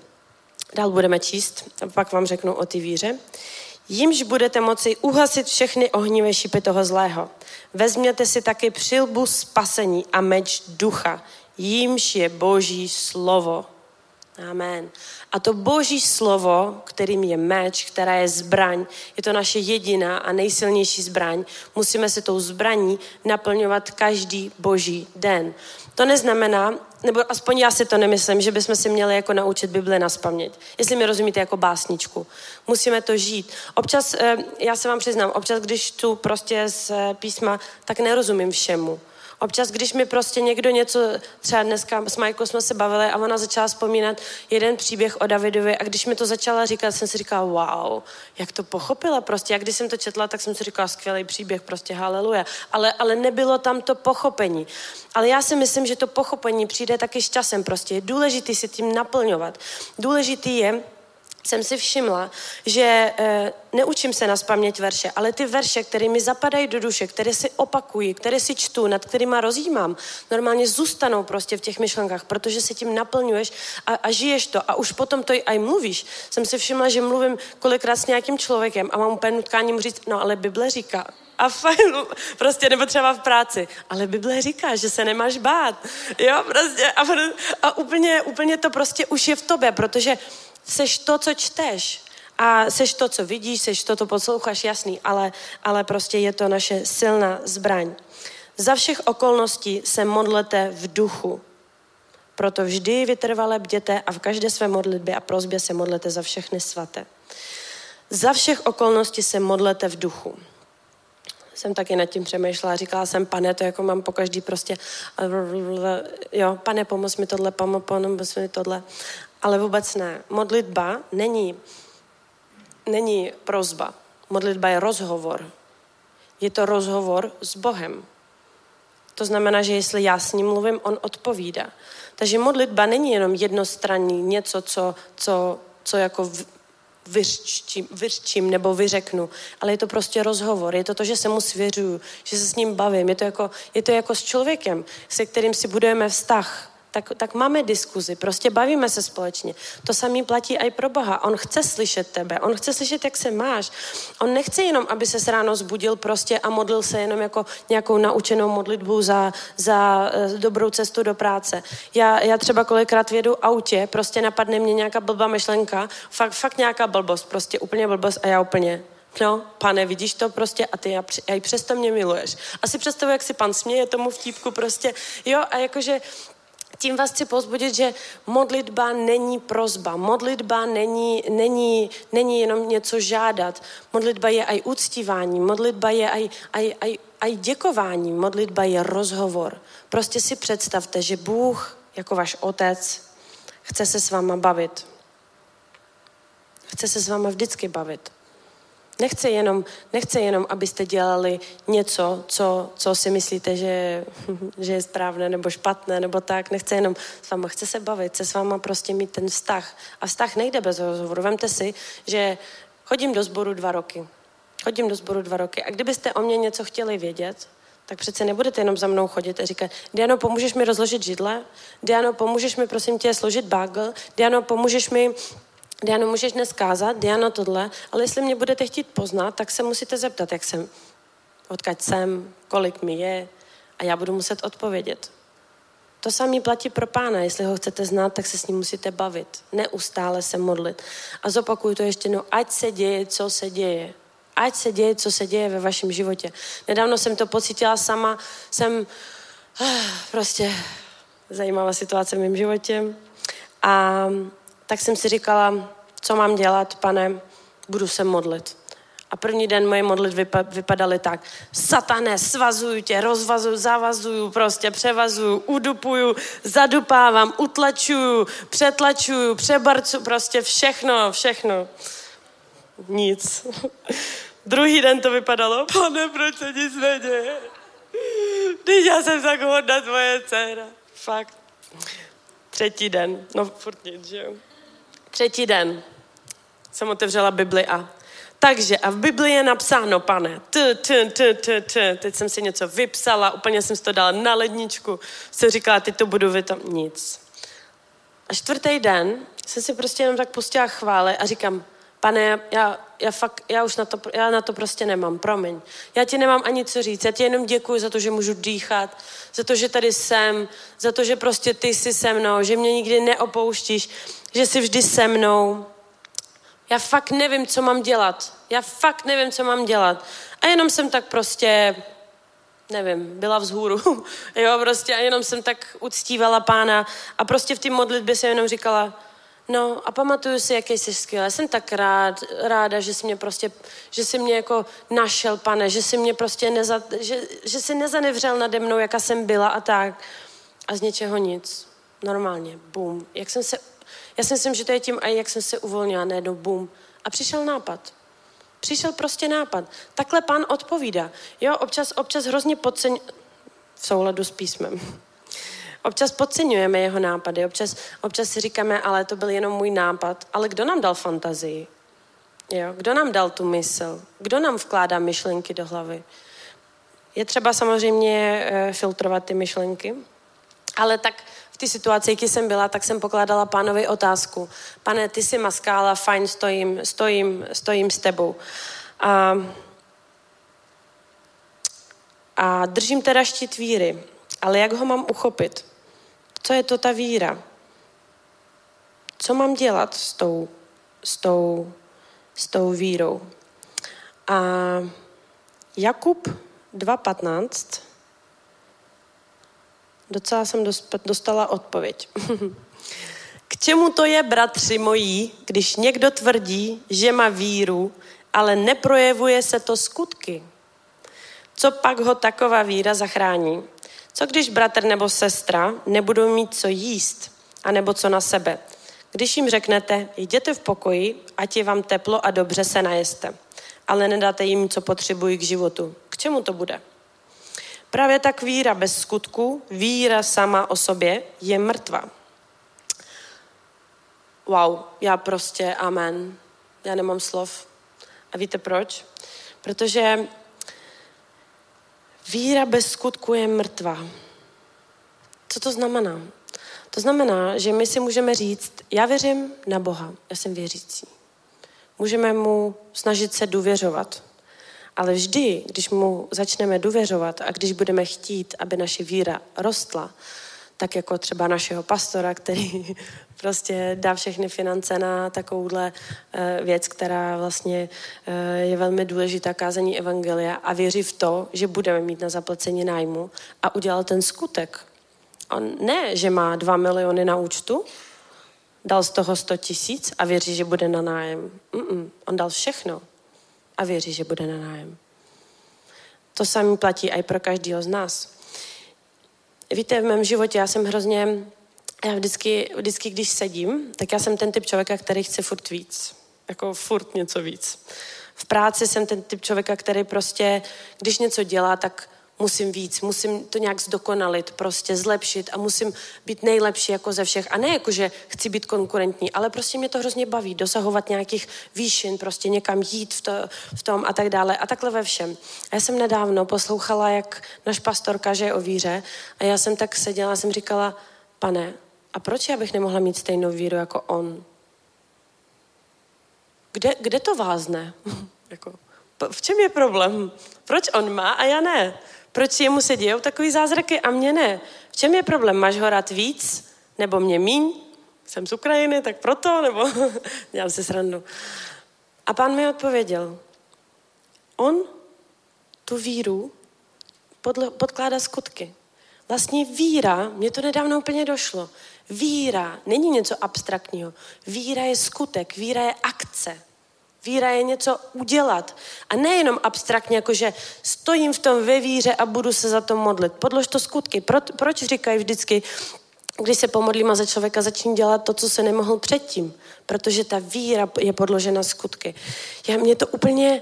Dál budeme číst, a pak vám řeknu o ty víře. Jimž budete moci uhasit všechny ohnivé šipy toho zlého. Vezměte si taky přilbu spasení a meč ducha, jímž je Boží slovo. Amen. A to boží slovo, kterým je meč, která je zbraň, je to naše jediná a nejsilnější zbraň. Musíme se tou zbraní naplňovat každý boží den. To neznamená, nebo aspoň já si to nemyslím, že bychom si měli jako naučit Bibli na spaměť. Jestli mi rozumíte jako básničku. Musíme to žít. Občas, eh, já se vám přiznám, občas, když tu prostě z eh, písma, tak nerozumím všemu. Občas, když mi prostě někdo něco, třeba dneska s Majkou jsme se bavili a ona začala vzpomínat jeden příběh o Davidovi a když mi to začala říkat, jsem si říkala, wow, jak to pochopila prostě. A když jsem to četla, tak jsem si říkala, skvělý příběh, prostě haleluja. Ale, ale nebylo tam to pochopení. Ale já si myslím, že to pochopení přijde taky s časem prostě. Je důležitý si tím naplňovat. Důležitý je, jsem si všimla, že e, neučím se na spaměť verše, ale ty verše, které mi zapadají do duše, které si opakují, které si čtu, nad kterými rozjímám, normálně zůstanou prostě v těch myšlenkách, protože se tím naplňuješ a, a žiješ to a už potom to i aj mluvíš. Jsem si všimla, že mluvím kolikrát s nějakým člověkem a mám úplně nutkání mu říct, no ale Bible říká, a fajn, prostě nebo třeba v práci. Ale Bible říká, že se nemáš bát. Jo, prostě a, a úplně, úplně to prostě už je v tobě, protože seš to, co čteš. A seš to, co vidíš, seš to, co posloucháš, jasný, ale, ale prostě je to naše silná zbraň. Za všech okolností se modlete v duchu. Proto vždy vytrvale bděte a v každé své modlitbě a prozbě se modlete za všechny svaté. Za všech okolností se modlete v duchu. Jsem taky nad tím přemýšlela. Říkala jsem, pane, to jako mám po každý prostě, jo, pane, pomoz mi tohle, pomoz mi tohle. Ale vůbec ne. Modlitba není, není prozba. Modlitba je rozhovor. Je to rozhovor s Bohem. To znamená, že jestli já s ním mluvím, on odpovídá. Takže modlitba není jenom jednostranný něco, co, co, co jako vyřčím, vyřčím nebo vyřeknu, ale je to prostě rozhovor, je to to, že se mu svěřuju, že se s ním bavím, je to jako, je to jako s člověkem, se kterým si budujeme vztah tak, tak máme diskuzi, prostě bavíme se společně. To samý platí i pro Boha. On chce slyšet tebe, on chce slyšet, jak se máš. On nechce jenom, aby se ráno zbudil prostě a modlil se jenom jako nějakou naučenou modlitbu za, za uh, dobrou cestu do práce. Já, já třeba kolikrát vědu autě, prostě napadne mě nějaká blbá myšlenka, fakt, fakt nějaká blbost, prostě úplně blbost a já úplně No, pane, vidíš to prostě a ty a, a i přesto mě miluješ. Asi představuji, jak si pan směje tomu vtípku prostě. Jo, a jakože tím vás chci pozbudit, že modlitba není prozba. Modlitba není, není, není jenom něco žádat. Modlitba je aj uctívání. Modlitba je aj, aj, aj, aj děkování. Modlitba je rozhovor. Prostě si představte, že Bůh, jako váš otec, chce se s váma bavit. Chce se s váma vždycky bavit. Nechce jenom, nechce jenom, abyste dělali něco, co, co si myslíte, že, že je správné nebo špatné nebo tak. Nechce jenom s váma, chce se bavit, chce s váma prostě mít ten vztah. A vztah nejde bez rozhovoru. Vemte si, že chodím do sboru dva roky. Chodím do sboru dva roky. A kdybyste o mě něco chtěli vědět, tak přece nebudete jenom za mnou chodit a říkat, Diano, pomůžeš mi rozložit židle? Diano, pomůžeš mi, prosím tě, složit bagel? Diano, pomůžeš mi Diano, můžeš dnes kázat, Diano tohle, ale jestli mě budete chtít poznat, tak se musíte zeptat, jak jsem, odkaď jsem, kolik mi je a já budu muset odpovědět. To samé platí pro pána. Jestli ho chcete znát, tak se s ním musíte bavit. Neustále se modlit. A zopakuju to ještě jednou. Ať se děje, co se děje. Ať se děje, co se děje ve vašem životě. Nedávno jsem to pocítila sama. Jsem ah, prostě zajímavá situace v mém životě. A tak jsem si říkala, co mám dělat, pane, budu se modlit. A první den moje modlitby vypadaly tak. Satane, svazuju tě, rozvazuju, zavazuju, prostě převazuju, udupuju, zadupávám, utlačuju, přetlačuju, přebarcu, prostě všechno, všechno. Nic. Druhý den to vypadalo, pane, proč se nic neděje? Když já jsem tak hodná tvoje dcera. Fakt. Třetí den, no furt nic, že jo. Třetí den jsem otevřela Bibli a takže a v Bibli je napsáno, pane, t, t, t, t, t. Teď jsem si něco vypsala, úplně jsem si to dala na ledničku. Jsem říkala, teď to budu vy tam nic. A čtvrtý den jsem si prostě jenom tak pustila chvále a říkám, pane, já, já fakt, já už na to, já na to prostě nemám, promiň. Já ti nemám ani co říct, já ti jenom děkuji za to, že můžu dýchat, za to, že tady jsem, za to, že prostě ty jsi se mnou, že mě nikdy neopouštíš, že jsi vždy se mnou. Já fakt nevím, co mám dělat. Já fakt nevím, co mám dělat. A jenom jsem tak prostě, nevím, byla vzhůru. jo, prostě a jenom jsem tak uctívala pána a prostě v té modlitbě jsem jenom říkala, No a pamatuju si, jaký jsi skvělý. Jsem tak rád, ráda, že jsi mě prostě, že jsi mě jako našel, pane, že jsi mě prostě neza, že, že jsi nezanevřel nade mnou, jaká jsem byla a tak. A z něčeho nic. Normálně, bum. Jak jsem se, já si myslím, že to je tím, a jak jsem se uvolnila, najednou bum. A přišel nápad. Přišel prostě nápad. Takhle pán odpovídá. Jo, občas, občas hrozně podceň... v souladu s písmem Občas podceňujeme jeho nápady, občas, občas si říkáme, ale to byl jenom můj nápad. Ale kdo nám dal fantazii? Jo? Kdo nám dal tu mysl? Kdo nám vkládá myšlenky do hlavy? Je třeba samozřejmě e, filtrovat ty myšlenky, ale tak té situaci, jaký jsem byla, tak jsem pokládala pánovi otázku. Pane, ty jsi maskála, fajn, stojím, stojím, stojím s tebou. A, a držím teda štít víry, ale jak ho mám uchopit? Co je to ta víra? Co mám dělat s tou, s tou, s tou vírou? A Jakub 2.15 docela jsem dostala odpověď. K čemu to je, bratři mojí, když někdo tvrdí, že má víru, ale neprojevuje se to skutky? Co pak ho taková víra zachrání? Co když bratr nebo sestra nebudou mít co jíst, anebo co na sebe? Když jim řeknete, jděte v pokoji, ať je vám teplo a dobře se najeste, ale nedáte jim, co potřebují k životu. K čemu to bude? Právě tak víra bez skutku, víra sama o sobě je mrtvá. Wow, já prostě amen. Já nemám slov. A víte proč? Protože víra bez skutku je mrtvá. Co to znamená? To znamená, že my si můžeme říct, já věřím na Boha, já jsem věřící. Můžeme mu snažit se důvěřovat. Ale vždy, když mu začneme důvěřovat a když budeme chtít, aby naše víra rostla, tak jako třeba našeho pastora, který prostě dá všechny finance na takovouhle eh, věc, která vlastně eh, je velmi důležitá kázání evangelia a věří v to, že budeme mít na zaplacení nájmu a udělal ten skutek. On ne, že má dva miliony na účtu, dal z toho 100 tisíc a věří, že bude na nájem. Mm-mm. On dal všechno a věří, že bude na nájem. To samý platí i pro každého z nás. Víte, v mém životě já jsem hrozně, já vždycky, vždycky, když sedím, tak já jsem ten typ člověka, který chce furt víc. Jako furt něco víc. V práci jsem ten typ člověka, který prostě, když něco dělá, tak musím víc, musím to nějak zdokonalit, prostě zlepšit a musím být nejlepší jako ze všech. A ne jako, že chci být konkurentní, ale prostě mě to hrozně baví, dosahovat nějakých výšin, prostě někam jít v, to, v tom a tak dále. A takhle ve všem. A já jsem nedávno poslouchala, jak náš pastor kaže o víře a já jsem tak seděla a jsem říkala, pane, a proč já bych nemohla mít stejnou víru jako on? Kde, kde to vázne? jako, v čem je problém? Proč on má a já ne? Proč jemu se dějou takový zázraky a mě ne? V čem je problém? Máš ho rád víc? Nebo mě míň? Jsem z Ukrajiny, tak proto? Nebo dělám se srandu. A pán mi odpověděl. On tu víru podle, podkládá skutky. Vlastně víra, mě to nedávno úplně došlo, víra není něco abstraktního. Víra je skutek, víra je akce. Víra je něco udělat. A nejenom abstraktně, jakože stojím v tom ve víře a budu se za to modlit. Podlož to skutky. Pro, proč říkají vždycky, když se pomodlím a za člověka začne dělat to, co se nemohl předtím? Protože ta víra je podložena skutky. Já, mě to úplně,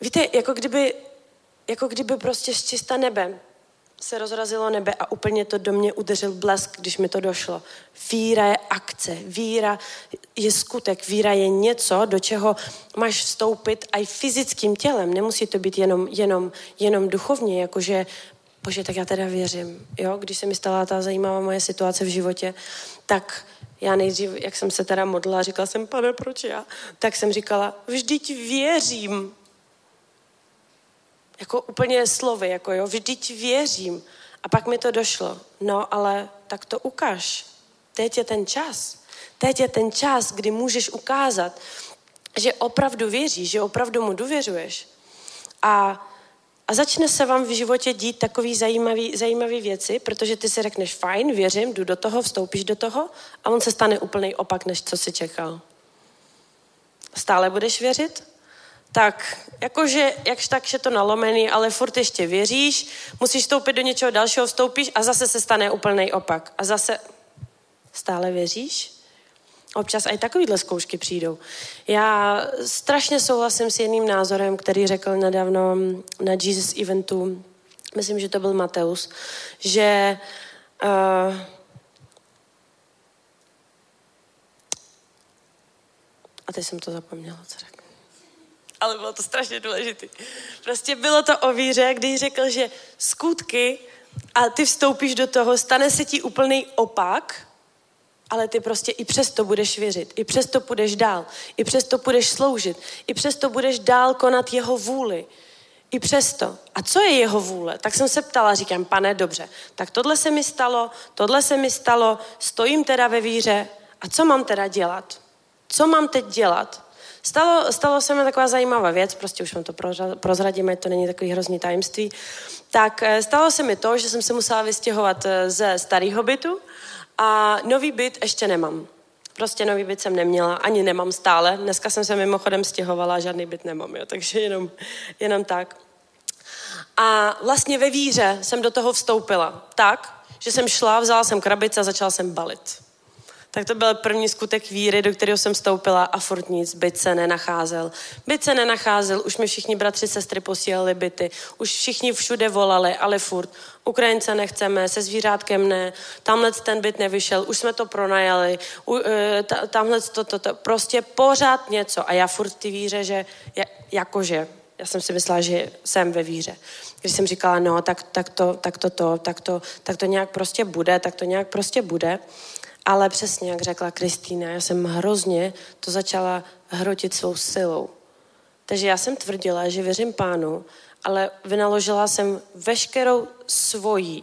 víte, jako kdyby, jako kdyby prostě z čista nebe se rozrazilo nebe a úplně to do mě udeřil blesk, když mi to došlo. Víra je akce, víra je skutek, víra je něco, do čeho máš vstoupit i fyzickým tělem. Nemusí to být jenom, jenom, jenom duchovně, jakože bože, tak já teda věřím. Jo? Když se mi stala ta zajímavá moje situace v životě, tak já nejdřív, jak jsem se teda modlila, říkala jsem, pane, proč já? Tak jsem říkala, vždyť věřím. Jako úplně slovy, jako jo, vždyť věřím. A pak mi to došlo. No, ale tak to ukaž. Teď je ten čas. Teď je ten čas, kdy můžeš ukázat, že opravdu věříš, že opravdu mu důvěřuješ. A, a začne se vám v životě dít takový zajímavý, zajímavý věci, protože ty si řekneš, fajn, věřím, jdu do toho, vstoupíš do toho a on se stane úplný opak, než co si čekal. Stále budeš věřit? Tak jakože jakž tak je to nalomený, ale furt ještě věříš, musíš vstoupit do něčeho dalšího, vstoupíš a zase se stane úplný opak. A zase stále věříš? Občas i takovýhle zkoušky přijdou. Já strašně souhlasím s jedným názorem, který řekl nedávno na Jesus eventu, myslím, že to byl Mateus, že uh, a teď jsem to zapomněla, co řekl ale bylo to strašně důležité. Prostě bylo to o víře, když řekl, že skutky a ty vstoupíš do toho, stane se ti úplný opak, ale ty prostě i přesto budeš věřit, i přesto půjdeš dál, i přesto budeš sloužit, i přesto budeš dál konat jeho vůli. I přesto. A co je jeho vůle? Tak jsem se ptala, říkám, pane, dobře, tak tohle se mi stalo, tohle se mi stalo, stojím teda ve víře a co mám teda dělat? Co mám teď dělat? Stalo, stalo se mi taková zajímavá věc, prostě už vám to prozradím, ať to není takový hrozný tajemství. Tak eh, stalo se mi to, že jsem se musela vystěhovat eh, ze starého bytu a nový byt ještě nemám. Prostě nový byt jsem neměla, ani nemám stále. Dneska jsem se mimochodem stěhovala, žádný byt nemám, jo, takže jenom, jenom tak. A vlastně ve víře jsem do toho vstoupila tak, že jsem šla, vzala jsem krabice a začala jsem balit. Tak to byl první skutek víry, do kterého jsem vstoupila a furt nic, byt se nenacházel. Byt se nenacházel, už mi všichni bratři, sestry posílali byty, už všichni všude volali, ale furt. Ukrajince nechceme, se zvířátkem ne, tamhle ten byt nevyšel, už jsme to pronajali, u, e, tamhle to, to, to, prostě pořád něco. A já furt té víře, že jakože, já jsem si myslela, že jsem ve víře. Když jsem říkala, no, tak, tak, to, tak to, to, tak to, tak to nějak prostě bude, tak to nějak prostě bude. Ale přesně, jak řekla Kristýna, já jsem hrozně to začala hrotit svou silou. Takže já jsem tvrdila, že věřím pánu, ale vynaložila jsem veškerou svoji,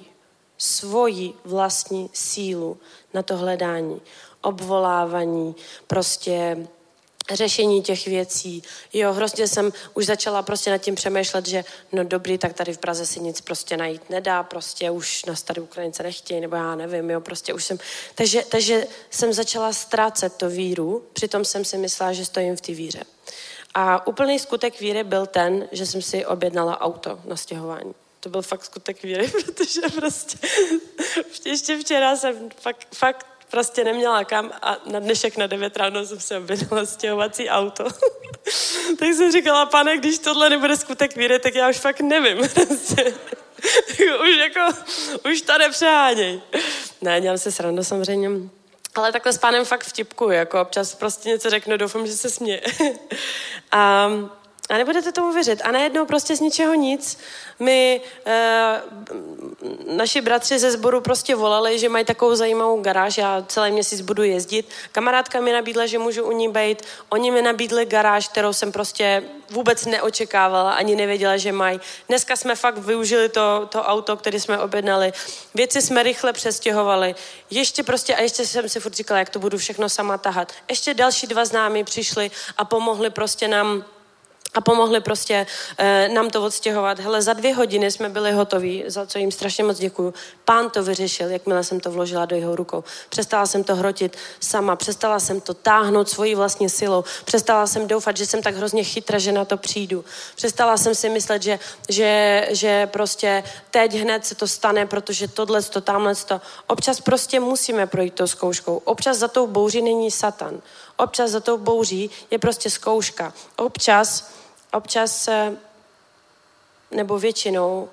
svoji vlastní sílu na to hledání, obvolávání, prostě řešení těch věcí. Jo, hrozně jsem už začala prostě nad tím přemýšlet, že no dobrý, tak tady v Praze si nic prostě najít nedá, prostě už na tady Ukrajince nechtějí, nebo já nevím, jo, prostě už jsem, takže, takže jsem začala ztrácet to víru, přitom jsem si myslela, že stojím v té víře. A úplný skutek víry byl ten, že jsem si objednala auto na stěhování. To byl fakt skutek víry, protože prostě ještě včera jsem fakt, fakt prostě neměla kam a na dnešek na 9 ráno jsem se objednala stěhovací auto. tak jsem říkala, pane, když tohle nebude skutek víry, tak já už fakt nevím. Prostě. už jako, už to nepřeháněj. Ne, dělám se srandu samozřejmě. Ale takhle s pánem fakt vtipku, jako občas prostě něco řeknu, doufám, že se směje. a a nebudete tomu věřit. A najednou prostě z ničeho nic my, e, naši bratři ze sboru prostě volali, že mají takovou zajímavou garáž, já celý měsíc budu jezdit. Kamarádka mi nabídla, že můžu u ní být. Oni mi nabídli garáž, kterou jsem prostě vůbec neočekávala, ani nevěděla, že mají. Dneska jsme fakt využili to, to auto, které jsme objednali. Věci jsme rychle přestěhovali. Ještě prostě, a ještě jsem si furt říkala, jak to budu všechno sama tahat. Ještě další dva známí přišli a pomohli prostě nám a pomohli prostě e, nám to odstěhovat. Hele, za dvě hodiny jsme byli hotoví, za co jim strašně moc děkuju. Pán to vyřešil, jakmile jsem to vložila do jeho rukou. Přestala jsem to hrotit sama, přestala jsem to táhnout svojí vlastní silou, přestala jsem doufat, že jsem tak hrozně chytra, že na to přijdu. Přestala jsem si myslet, že, že, že prostě teď hned se to stane, protože tohle, to, tamhle to. Občas prostě musíme projít tou zkouškou. Občas za tou bouří není satan. Občas za tou bouří je prostě zkouška. Občas občas nebo většinou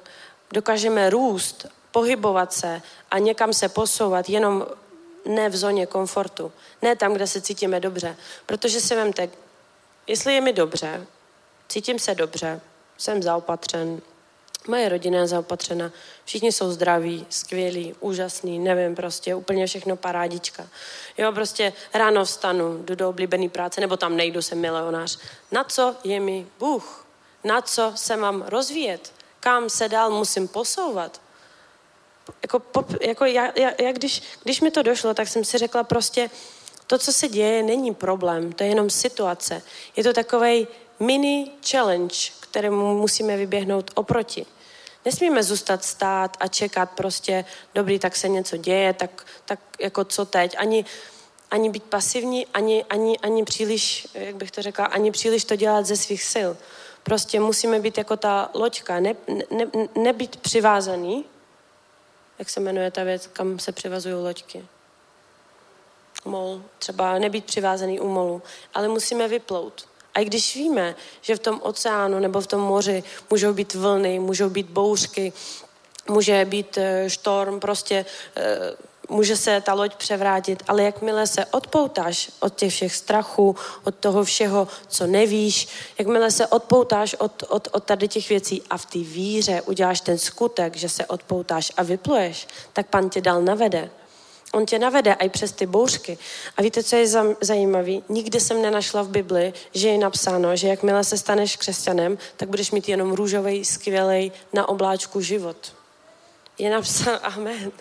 dokážeme růst, pohybovat se a někam se posouvat jenom ne v zóně komfortu, ne tam, kde se cítíme dobře. Protože si vemte, jestli je mi dobře, cítím se dobře, jsem zaopatřen, moje rodina je zaopatřena, všichni jsou zdraví, skvělí, úžasní, nevím, prostě úplně všechno parádička. Jo, prostě ráno vstanu, jdu do oblíbené práce, nebo tam nejdu, jsem milionář. Na co je mi Bůh? Na co se mám rozvíjet? Kam se dál musím posouvat? Jako, pop, jako já, já, já když, když mi to došlo, tak jsem si řekla prostě, to, co se děje, není problém, to je jenom situace. Je to takový mini challenge, kterému musíme vyběhnout oproti. Nesmíme zůstat stát a čekat prostě, dobrý, tak se něco děje, tak, tak jako co teď. Ani, ani být pasivní, ani, ani, ani příliš, jak bych to řekla, ani příliš to dělat ze svých sil. Prostě musíme být jako ta loďka, ne, ne, nebýt přivázaný, jak se jmenuje ta věc, kam se přivazují loďky. Mol, třeba nebýt přivázaný u molu, ale musíme vyplout. A i když víme, že v tom oceánu nebo v tom moři můžou být vlny, můžou být bouřky, může být eh, štorm, prostě eh, může se ta loď převrátit, ale jakmile se odpoutáš od těch všech strachů, od toho všeho, co nevíš, jakmile se odpoutáš od, od, od tady těch věcí a v té víře uděláš ten skutek, že se odpoutáš a vypluješ, tak pan tě dal navede. On tě navede i přes ty bouřky. A víte, co je zajímavé? Nikdy jsem nenašla v Bibli, že je napsáno, že jakmile se staneš křesťanem, tak budeš mít jenom růžový, skvělej na obláčku život. Je napsáno, amen.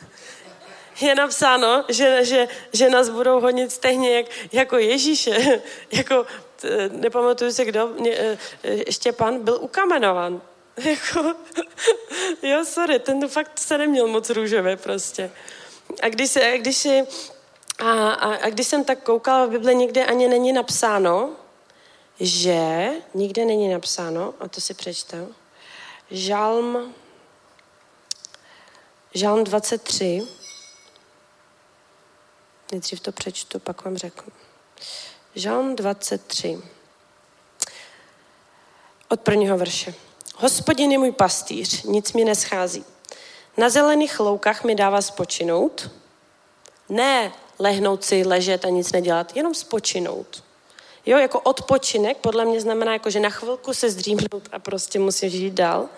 Je napsáno, že, že, že nás budou honit stejně jak, jako Ježíše. jako nepamatuju se kdo, mě, e, e, Štěpán byl ukamenovan. Jako, jo, sorry, ten fakt se neměl moc růžové prostě. A když, a když, si, a, a, a když jsem tak koukala v Bibli, nikde ani není napsáno, že, nikde není napsáno, a to si přečtu, Žalm, Žalm 23, nejdřív to přečtu, pak vám řeknu. Žalm 23, od prvního verše. Hospodin je můj pastýř, nic mi neschází. Na zelených loukách mi dává spočinout. Ne lehnout si, ležet a nic nedělat, jenom spočinout. Jo, jako odpočinek podle mě znamená, jako, že na chvilku se zdřímnout a prostě musím žít dál.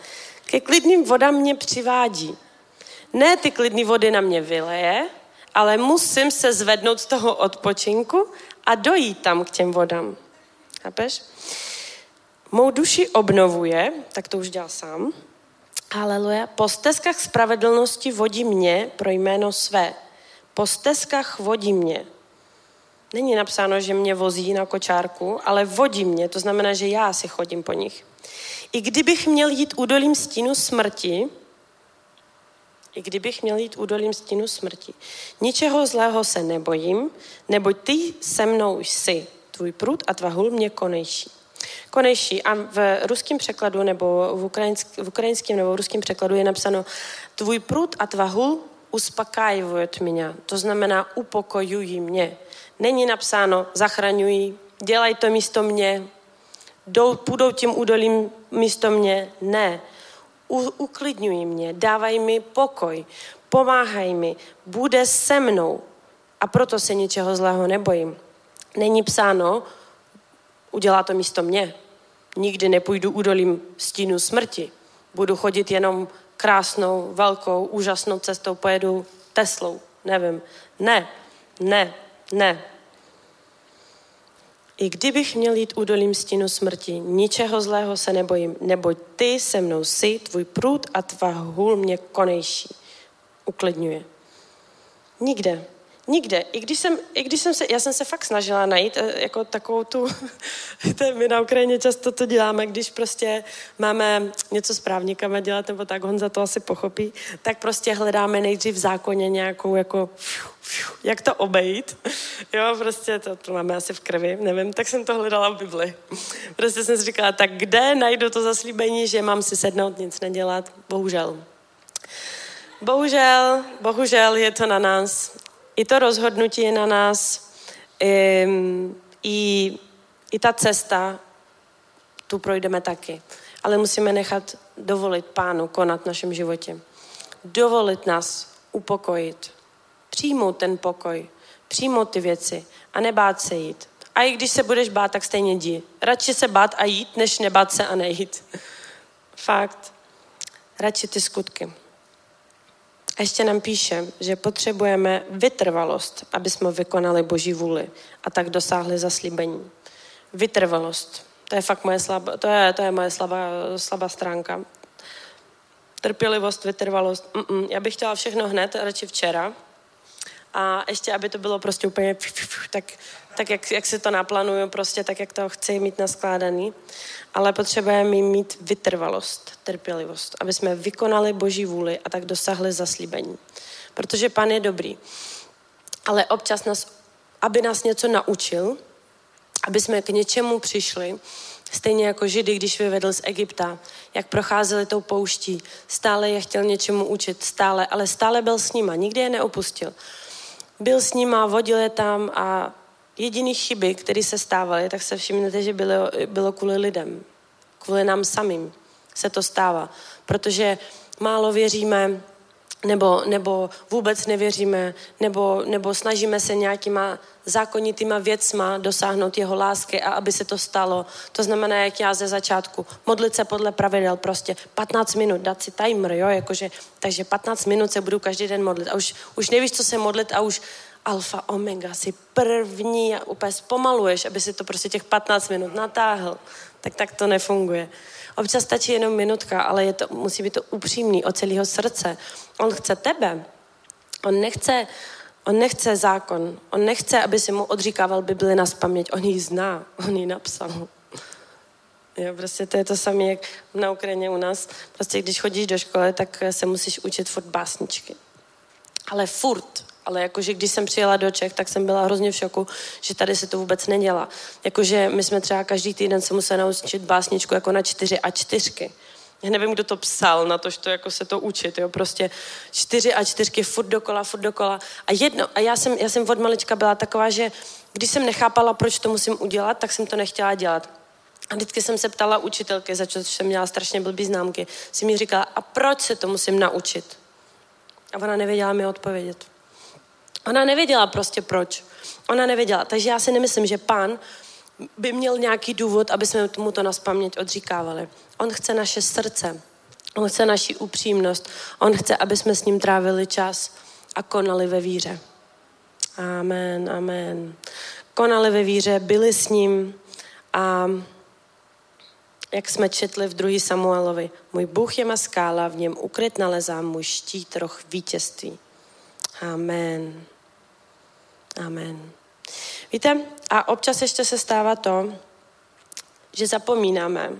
Ke klidným vodám mě přivádí. Ne ty klidné vody na mě vyleje, ale musím se zvednout z toho odpočinku a dojít tam k těm vodám. Chápeš? Mou duši obnovuje, tak to už dělá sám. Haleluja. Po stezkách spravedlnosti vodí mě pro jméno své. Po stezkách vodí mě. Není napsáno, že mě vozí na kočárku, ale vodí mě, to znamená, že já si chodím po nich. I kdybych měl jít údolím stínu smrti, i kdybych měl jít údolím stínu smrti, ničeho zlého se nebojím, neboť ty se mnou jsi. Tvůj prut a tvá hůl mě konejší. Konejší. A v ruském překladu nebo v, ukrajinsk, v ukrajinském nebo v ruském překladu je napsáno tvůj prut a tvá hůl uspokajují mě. To znamená upokojují mě. Není napsáno zachraňují, dělaj to místo mě, jdou, půjdou tím údolím místo mě. Ne. U, uklidňují mě, dávají mi pokoj, pomáhají mi, bude se mnou. A proto se ničeho zlého nebojím. Není psáno, udělá to místo mě. Nikdy nepůjdu údolím stínu smrti. Budu chodit jenom krásnou, velkou, úžasnou cestou, pojedu Teslou, nevím. Ne, ne, ne. I kdybych měl jít údolím stínu smrti, ničeho zlého se nebojím, neboť ty se mnou jsi, tvůj prut a tvá hůl mě konejší. Uklidňuje. Nikde, Nikde. I když jsem, i když jsem se, já jsem se fakt snažila najít eh, jako takovou tu, to my na Ukrajině často to děláme, když prostě máme něco s právníkama dělat, nebo tak Honza to asi pochopí, tak prostě hledáme nejdřív v zákoně nějakou jako, jak to obejít. Jo, prostě to, to máme asi v krvi, nevím, tak jsem to hledala v Bibli. Prostě jsem si říkala, tak kde najdu to zaslíbení, že mám si sednout, nic nedělat? Bohužel. Bohužel, bohužel je to na nás i to rozhodnutí je na nás, i, i, i ta cesta, tu projdeme taky. Ale musíme nechat dovolit pánu konat v našem životě. Dovolit nás upokojit. Přijmout ten pokoj. Přijmout ty věci a nebát se jít. A i když se budeš bát, tak stejně jdi. Radši se bát a jít, než nebát se a nejít. Fakt. Radši ty skutky. A ještě nám píše, že potřebujeme vytrvalost, aby jsme vykonali Boží vůli a tak dosáhli zaslíbení. Vytrvalost. To je fakt moje slabá, to je, to je moje slabá, slabá stránka. Trpělivost, vytrvalost. Mm-mm. Já bych chtěla všechno hned, radši včera. A ještě, aby to bylo prostě úplně tak, tak jak, jak si to naplánuju, prostě tak, jak to chci mít naskládaný ale potřebujeme mít vytrvalost, trpělivost, aby jsme vykonali Boží vůli a tak dosáhli zaslíbení. Protože Pan je dobrý. Ale občas nás, aby nás něco naučil, aby jsme k něčemu přišli, stejně jako Židy, když vyvedl z Egypta, jak procházeli tou pouští, stále je chtěl něčemu učit, stále, ale stále byl s nima, nikdy je neopustil. Byl s nima, vodil je tam a jediný chyby, které se stávaly, tak se všimnete, že bylo, bylo kvůli lidem. Kvůli nám samým se to stává. Protože málo věříme, nebo, nebo vůbec nevěříme, nebo, nebo snažíme se nějakýma zákonitýma věcma dosáhnout jeho lásky a aby se to stalo. To znamená, jak já ze začátku, modlit se podle pravidel, prostě 15 minut, dát si timer, jo, jakože, takže 15 minut se budu každý den modlit a už, už nevíš, co se modlit a už alfa, omega, si první a úplně zpomaluješ, aby si to prostě těch 15 minut natáhl, tak tak to nefunguje. Občas stačí jenom minutka, ale je to, musí být to upřímný od celého srdce. On chce tebe. On nechce On nechce zákon. On nechce, aby si mu odříkával Bibli na paměť. On ji zná. On ji napsal. Jo, prostě to je to samé, jak na Ukrajině u nás. Prostě když chodíš do školy, tak se musíš učit furt básničky. Ale furt. Ale jakože když jsem přijela do Čech, tak jsem byla hrozně v šoku, že tady se to vůbec nedělá. Jakože my jsme třeba každý týden se museli naučit básničku jako na čtyři a čtyřky. Já nevím, kdo to psal na to, že to jako se to učit, jo, prostě čtyři a čtyřky, furt dokola, furt dokola. A jedno, a já jsem, já jsem od malička byla taková, že když jsem nechápala, proč to musím udělat, tak jsem to nechtěla dělat. A vždycky jsem se ptala učitelky, za co jsem měla strašně blbý známky, si mi říkala, a proč se to musím naučit? A ona nevěděla mi odpovědět. Ona nevěděla prostě proč. Ona nevěděla. Takže já si nemyslím, že pán by měl nějaký důvod, aby jsme mu to na spaměť odříkávali. On chce naše srdce. On chce naši upřímnost. On chce, aby jsme s ním trávili čas a konali ve víře. Amen, amen. Konali ve víře, byli s ním a jak jsme četli v 2. Samuelovi, můj Bůh je má skála, v něm ukryt nalezám můj štít roh vítězství. Amen. Amen. Víte, a občas ještě se stává to, že zapomínáme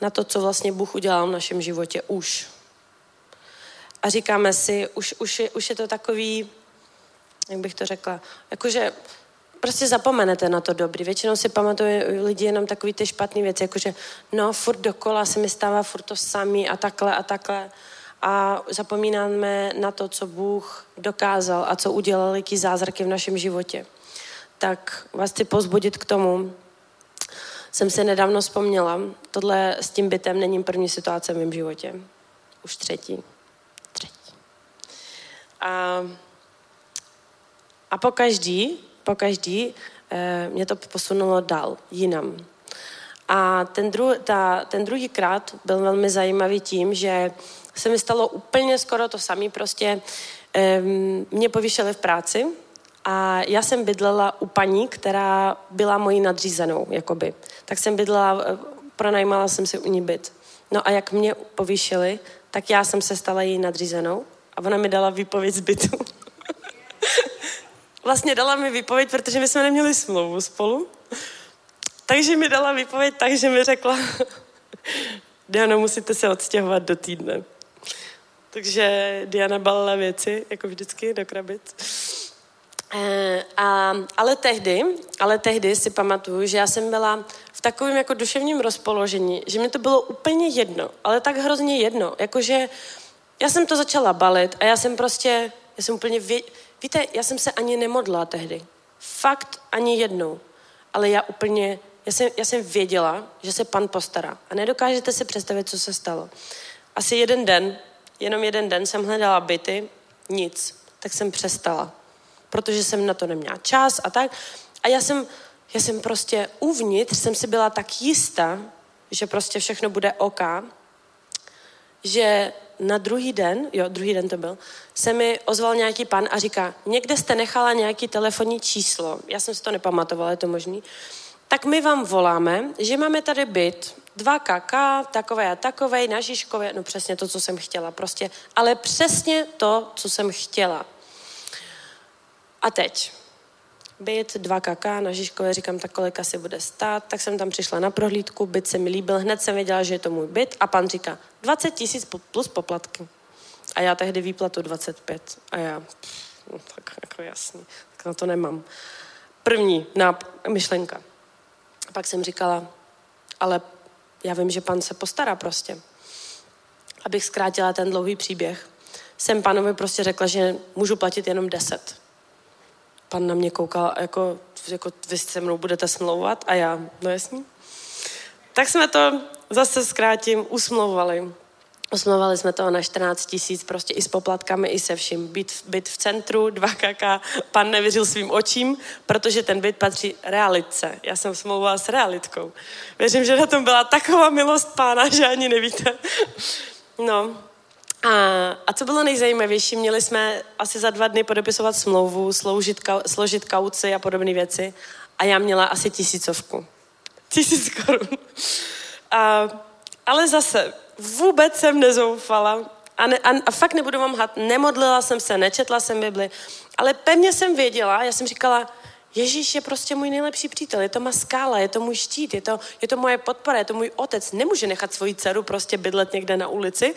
na to, co vlastně Bůh udělal v našem životě už. A říkáme si, už, už, je, už je to takový, jak bych to řekla, jakože prostě zapomenete na to dobrý. Většinou si pamatuje lidi jenom takový ty špatný věci, jakože no, furt dokola se mi stává furt to samý a takhle a takhle. A zapomínáme na to, co Bůh dokázal a co udělal, jaký zázraky v našem životě. Tak vás chci pozbudit k tomu, jsem se nedávno vzpomněla, tohle s tím bytem není první situace v mém životě. Už třetí. Třetí. A, a po každý, po každý eh, mě to posunulo dál, jinam. A ten, dru, ta, ten druhý krát byl velmi zajímavý tím, že se mi stalo úplně skoro to samé. Prostě mě povýšili v práci a já jsem bydlela u paní, která byla mojí nadřízenou, jakoby. Tak jsem bydlela, eh, pronajímala jsem si u ní byt. No a jak mě povýšili, tak já jsem se stala její nadřízenou a ona mi dala výpověď z bytu. vlastně dala mi výpověď, protože my jsme neměli smlouvu spolu. Takže mi dala výpověď tak, že mi řekla, Diana, musíte se odstěhovat do týdne. Takže Diana balila věci, jako vždycky, do krabic. E, a, ale tehdy, ale tehdy si pamatuju, že já jsem byla v takovém jako duševním rozpoložení, že mi to bylo úplně jedno, ale tak hrozně jedno, jakože já jsem to začala balit a já jsem prostě, já jsem úplně, vě, víte, já jsem se ani nemodla tehdy. Fakt ani jednou. Ale já úplně, já jsem, já jsem věděla, že se pan postará. A nedokážete si představit, co se stalo. Asi jeden den, jenom jeden den jsem hledala byty, nic. Tak jsem přestala. Protože jsem na to neměla čas a tak. A já jsem, já jsem prostě uvnitř, jsem si byla tak jistá, že prostě všechno bude OK, že na druhý den, jo, druhý den to byl, se mi ozval nějaký pan a říká, někde jste nechala nějaký telefonní číslo, já jsem si to nepamatovala, je to možný, tak my vám voláme, že máme tady byt, dva kaka, takové a takové, na Žižkově, no přesně to, co jsem chtěla, prostě, ale přesně to, co jsem chtěla. A teď, byt, dva kaká na Žižkové, říkám, tak kolik asi bude stát, tak jsem tam přišla na prohlídku, byt se mi líbil, hned jsem věděla, že je to můj byt a pan říká, 20 tisíc plus poplatky. A já tehdy výplatu 25. A já, no, tak jako jasný, tak na to nemám. První náp- myšlenka. A pak jsem říkala, ale já vím, že pan se postará prostě. Abych zkrátila ten dlouhý příběh, jsem panovi prostě řekla, že můžu platit jenom 10 pan na mě koukal, jako, jako vy se mnou budete smlouvat a já, no jasný. Tak jsme to zase zkrátím, usmlouvali. Usmlouvali jsme to na 14 tisíc, prostě i s poplatkami, i se vším. Byt, byt v centru, dva kaka, pan nevěřil svým očím, protože ten byt patří realitce. Já jsem smlouvala s realitkou. Věřím, že na tom byla taková milost pána, že ani nevíte. No, a, a co bylo nejzajímavější, měli jsme asi za dva dny podepisovat smlouvu, sloužit, složit kauci a podobné věci. A já měla asi tisícovku. Tisíc korun. A, ale zase vůbec jsem nezoufala A, ne, a, a fakt nebudu vám had, nemodlila jsem se, nečetla jsem Bibli, ale pevně jsem věděla, já jsem říkala, Ježíš je prostě můj nejlepší přítel, je to má skála, je to můj štít, je to, je to moje podpora, je to můj otec. Nemůže nechat svoji dceru prostě bydlet někde na ulici,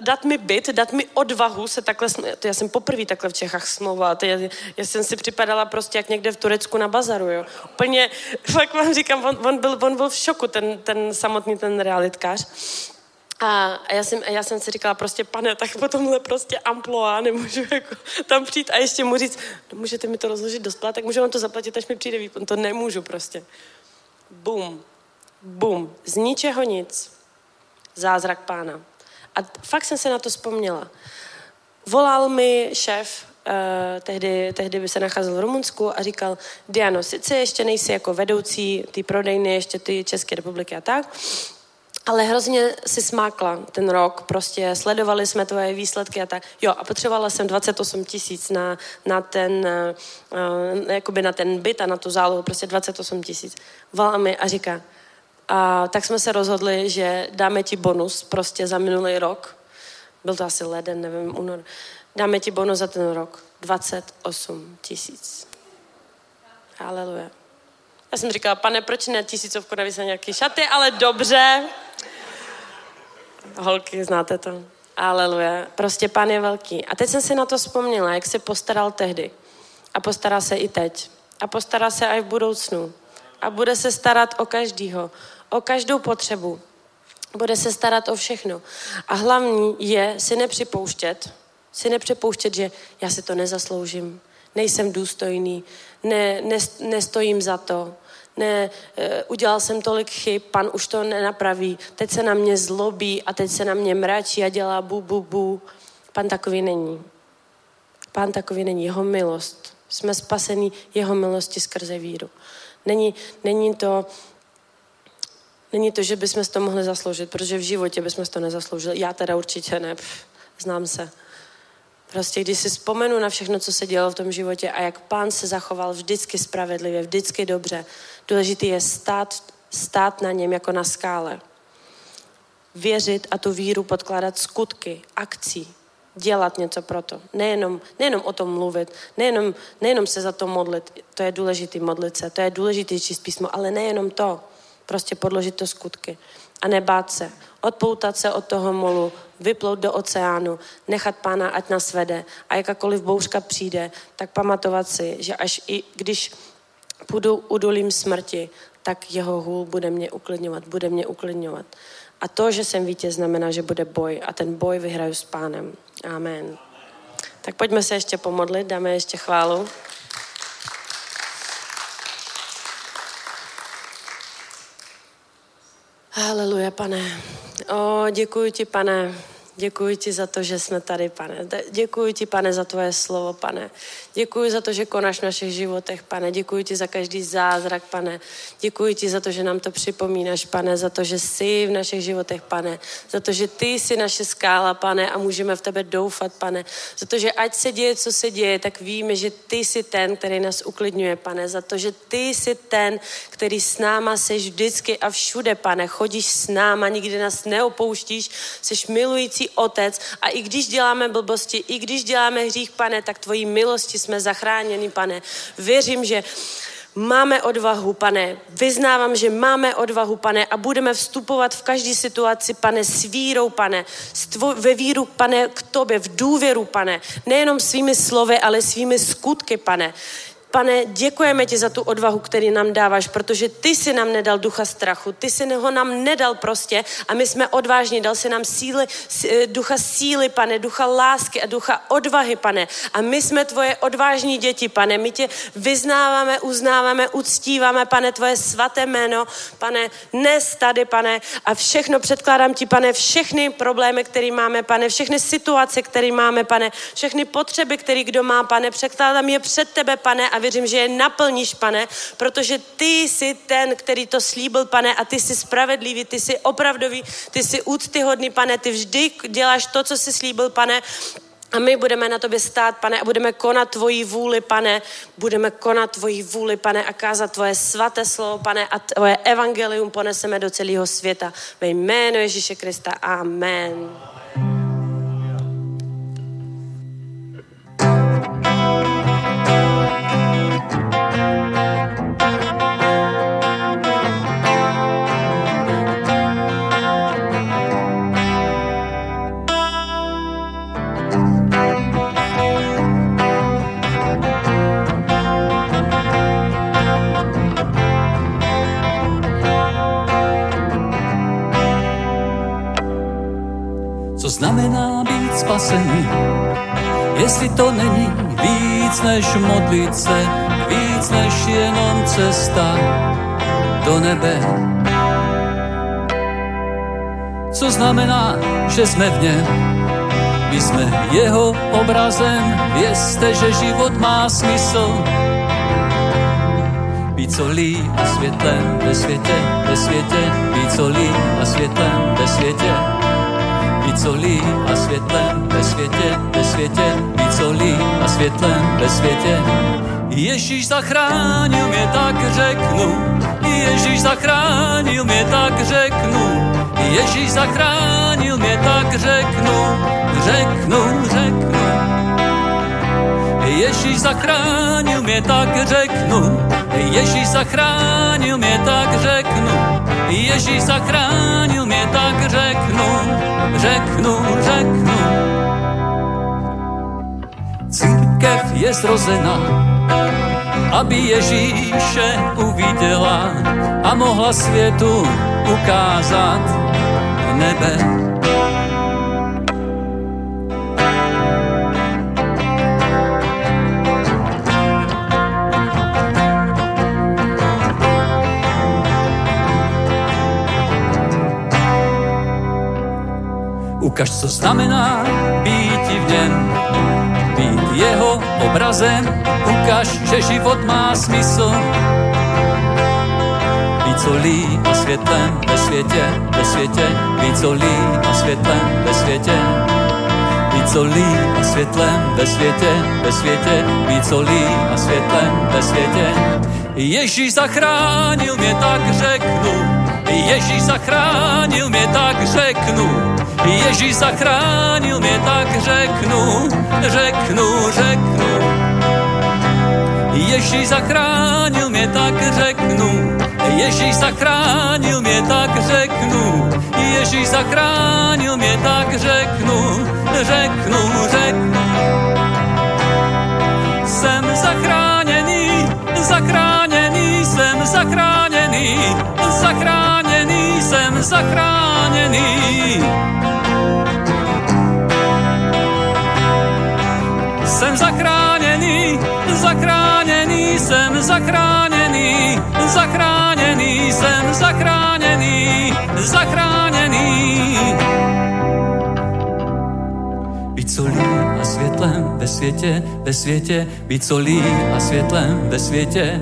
dát mi byt, dát mi odvahu se takhle, já jsem poprvé takhle v Čechách smlouvala, já, já jsem si připadala prostě jak někde v Turecku na bazaru, jo. Úplně, fakt vám říkám, on, on, byl, on byl v šoku, ten, ten samotný ten realitkář. A já jsem, já jsem si říkala prostě, pane, tak po tomhle prostě amploa nemůžu jako tam přijít a ještě mu říct, no, můžete mi to rozložit do tak můžu vám to zaplatit, až mi přijde výpon. To nemůžu prostě. Bum. Bum. Z ničeho nic. Zázrak pána. A fakt jsem se na to vzpomněla. Volal mi šéf, uh, tehdy, tehdy by se nacházel v Rumunsku a říkal, Diano, sice ještě nejsi jako vedoucí ty prodejny, ještě ty České republiky a tak, ale hrozně si smákla ten rok, prostě sledovali jsme tvoje výsledky a tak. Jo, a potřebovala jsem 28 tisíc na, na ten, uh, jakoby na ten byt a na tu zálohu, prostě 28 tisíc. Volá mi a říká, a tak jsme se rozhodli, že dáme ti bonus prostě za minulý rok. Byl to asi leden, nevím, únor. Dáme ti bonus za ten rok. 28 tisíc. Haleluja. Já jsem říkala, pane, proč ne tisícovku navíc na nějaký šaty, ale dobře. Holky, znáte to. Aleluja. Prostě pán je velký. A teď jsem si na to vzpomněla, jak se postaral tehdy. A postará se i teď. A postará se i v budoucnu. A bude se starat o každýho. O každou potřebu. Bude se starat o všechno. A hlavní je si nepřipouštět, si nepřipouštět, že já si to nezasloužím, nejsem důstojný, ne, ne, nestojím za to, ne, eh, udělal jsem tolik chyb, pan už to nenapraví, teď se na mě zlobí a teď se na mě mračí a dělá bu, bu, bu. Pan takový není. Pán takový není. Jeho milost. Jsme spasení jeho milosti skrze víru. Není, není to, není to, že bychom to mohli zasloužit, protože v životě bychom to nezasloužili. Já teda určitě ne, Pff, znám se. Prostě když si vzpomenu na všechno, co se dělo v tom životě a jak pán se zachoval vždycky spravedlivě, vždycky dobře, důležité je stát, stát na něm jako na skále. Věřit a tu víru podkládat skutky, akcí, dělat něco pro to. Nejenom, nejenom o tom mluvit, nejenom, nejenom se za to modlit, to je důležité modlit se, to je důležité číst písmo, ale nejenom to, prostě podložit to skutky. A nebát se, odpoutat se od toho molu, vyplout do oceánu, nechat pána, ať nás vede. A jakákoliv bouřka přijde, tak pamatovat si, že až i když půjdu udolím smrti, tak jeho hůl bude mě uklidňovat, bude mě uklidňovat. A to, že jsem vítěz, znamená, že bude boj a ten boj vyhraju s pánem. Amen. Tak pojďme se ještě pomodlit, dáme ještě chválu. Haleluja, pane. O, děkuji ti, pane, Děkuji ti za to, že jsme tady, pane. Děkuji ti, pane, za tvoje slovo, pane. Děkuji za to, že konáš v našich životech, pane. Děkuji ti za každý zázrak, pane. Děkuji ti za to, že nám to připomínáš, pane. Za to, že jsi v našich životech, pane. Za to, že ty jsi naše skála, pane, a můžeme v tebe doufat, pane. Za to, že ať se děje, co se děje, tak víme, že ty jsi ten, který nás uklidňuje, pane. Za to, že ty jsi ten, který s náma seš vždycky a všude, pane. Chodíš s náma, nikdy nás neopouštíš, jsi milující otec a i když děláme blbosti, i když děláme hřích, pane, tak tvojí milosti jsme zachráněni, pane. Věřím, že Máme odvahu, pane. Vyznávám, že máme odvahu, pane, a budeme vstupovat v každé situaci, pane, s vírou, pane. Ve víru, pane, k tobě, v důvěru, pane. Nejenom svými slovy, ale svými skutky, pane. Pane, děkujeme ti za tu odvahu, který nám dáváš, protože ty si nám nedal ducha strachu, ty si ho nám nedal prostě a my jsme odvážní, dal si nám síly, eh, ducha síly, pane, ducha lásky a ducha odvahy, pane. A my jsme tvoje odvážní děti, pane. My tě vyznáváme, uznáváme, uctíváme, pane, tvoje svaté jméno, pane, dnes tady, pane, a všechno předkládám ti, pane, všechny problémy, které máme, pane, všechny situace, které máme, pane, všechny potřeby, které kdo má, pane, předkládám je před tebe, pane, a věřím, že je naplníš, pane, protože ty jsi ten, který to slíbil, pane, a ty jsi spravedlivý, ty jsi opravdový, ty jsi úctyhodný, pane, ty vždy děláš to, co jsi slíbil, pane, a my budeme na tobě stát, pane, a budeme konat tvoji vůli, pane. Budeme konat tvoji vůli, pane, a kázat tvoje svaté slovo, pane, a tvoje evangelium poneseme do celého světa. Ve jménu Ježíše Krista. Amen. Spasený. Jestli to není víc než modlit se, víc než jenom cesta do nebe. Co znamená, že jsme v něm, my jsme jeho obrazem, vězte, že život má smysl. Být solí a světlem ve světě, ve světě, být solí a světlem ve světě. Být solí a světlem ve světě, ve světě, být solí a světlem ve světě. Ježíš zachránil mě, tak řeknu, Ježíš zachránil mě, tak řeknu, Ježíš zachránil mě, tak řeknu, řeknu, řeknu. Ježíš zachránil mě, tak řeknu, Ježíš zachránil mě, tak řeknu, Ježíš zachránil mě, tak řeknu, řeknu, řeknu. Církev je zrozena, aby Ježíše uviděla a mohla světu ukázat nebe. Ukaž, co znamená být v něm, být jeho obrazem. Ukaž, že život má smysl. Být solí a světlem ve světě, ve světě, být solí a světlem ve světě. Být solí a světlem ve světě, ve světě, být solí a světlem ve světě. Ježíš zachránil mě, tak řeknu, Ježíš zachránil mě, tak řeknu, Ježíš zachránil mě, tak řeknu, řeknu, řeknu. Ježíš zachránil mě, tak řeknu, Ježíš zachránil mě, tak řeknu, Ježíš zachránil mě, tak řeknu, řeknu, řeknu. Jsem zachráněný, zachráněný, jsem zachráněný, zachráněný, zachráněný. Jsem zachráněný, zachráněný, jsem zachráněný, zachráněný, jsem zachráněný, zachráněný. Být solí a světlem ve světě, ve světě, být solí a světlem ve světě.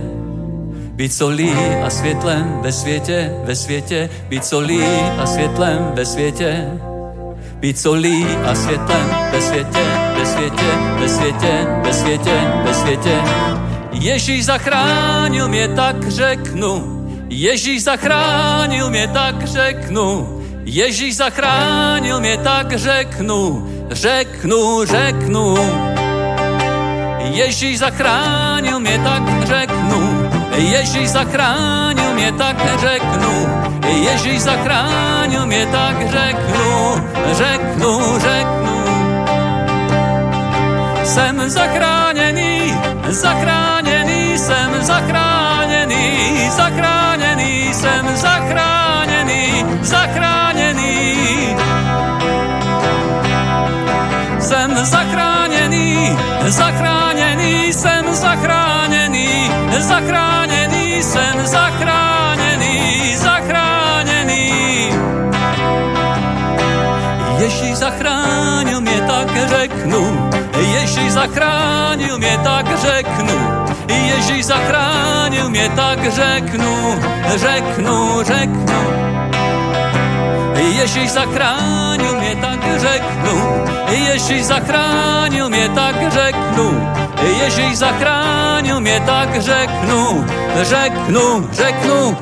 Být solí a světlem ve světě, ve světě, být solí a světlem ve světě. Být solí a světlem ve světě, ve světě, ve světě, ve světě, ve světě. Ježíš zachránil mě, tak řeknu. Ježíš zachránil mě, tak řeknu. Ježíš zachránil mě, tak řeknu. Řeknu, řeknu. Ježíš zachránil mě, tak řeknu. Ježíš zachránil mě, tak řeknu. Ježíš zachránil mě, tak řeknu, řeknu, řeknu. Jsem zachráněný, zachráněný, jsem zachráněný, zachráněný, jsem zachráněný, zachráněný. Jsem zachráněný, zachráněný, jsem zachráněný, zachráněný, jsem zachráněný, zachráněný. Ježíš zachránil mě, tak řeknu, Ježíš zachránil mě, tak řeknu, Ježíš zachránil mě, tak řeknu, řeknu, řeknu. Ježíš zachránil mě, tak řeknu, Ježíš zachránil mě, tak řeknu, Ježíš zachránil mě, tak řeknu, řeknu, řeknu.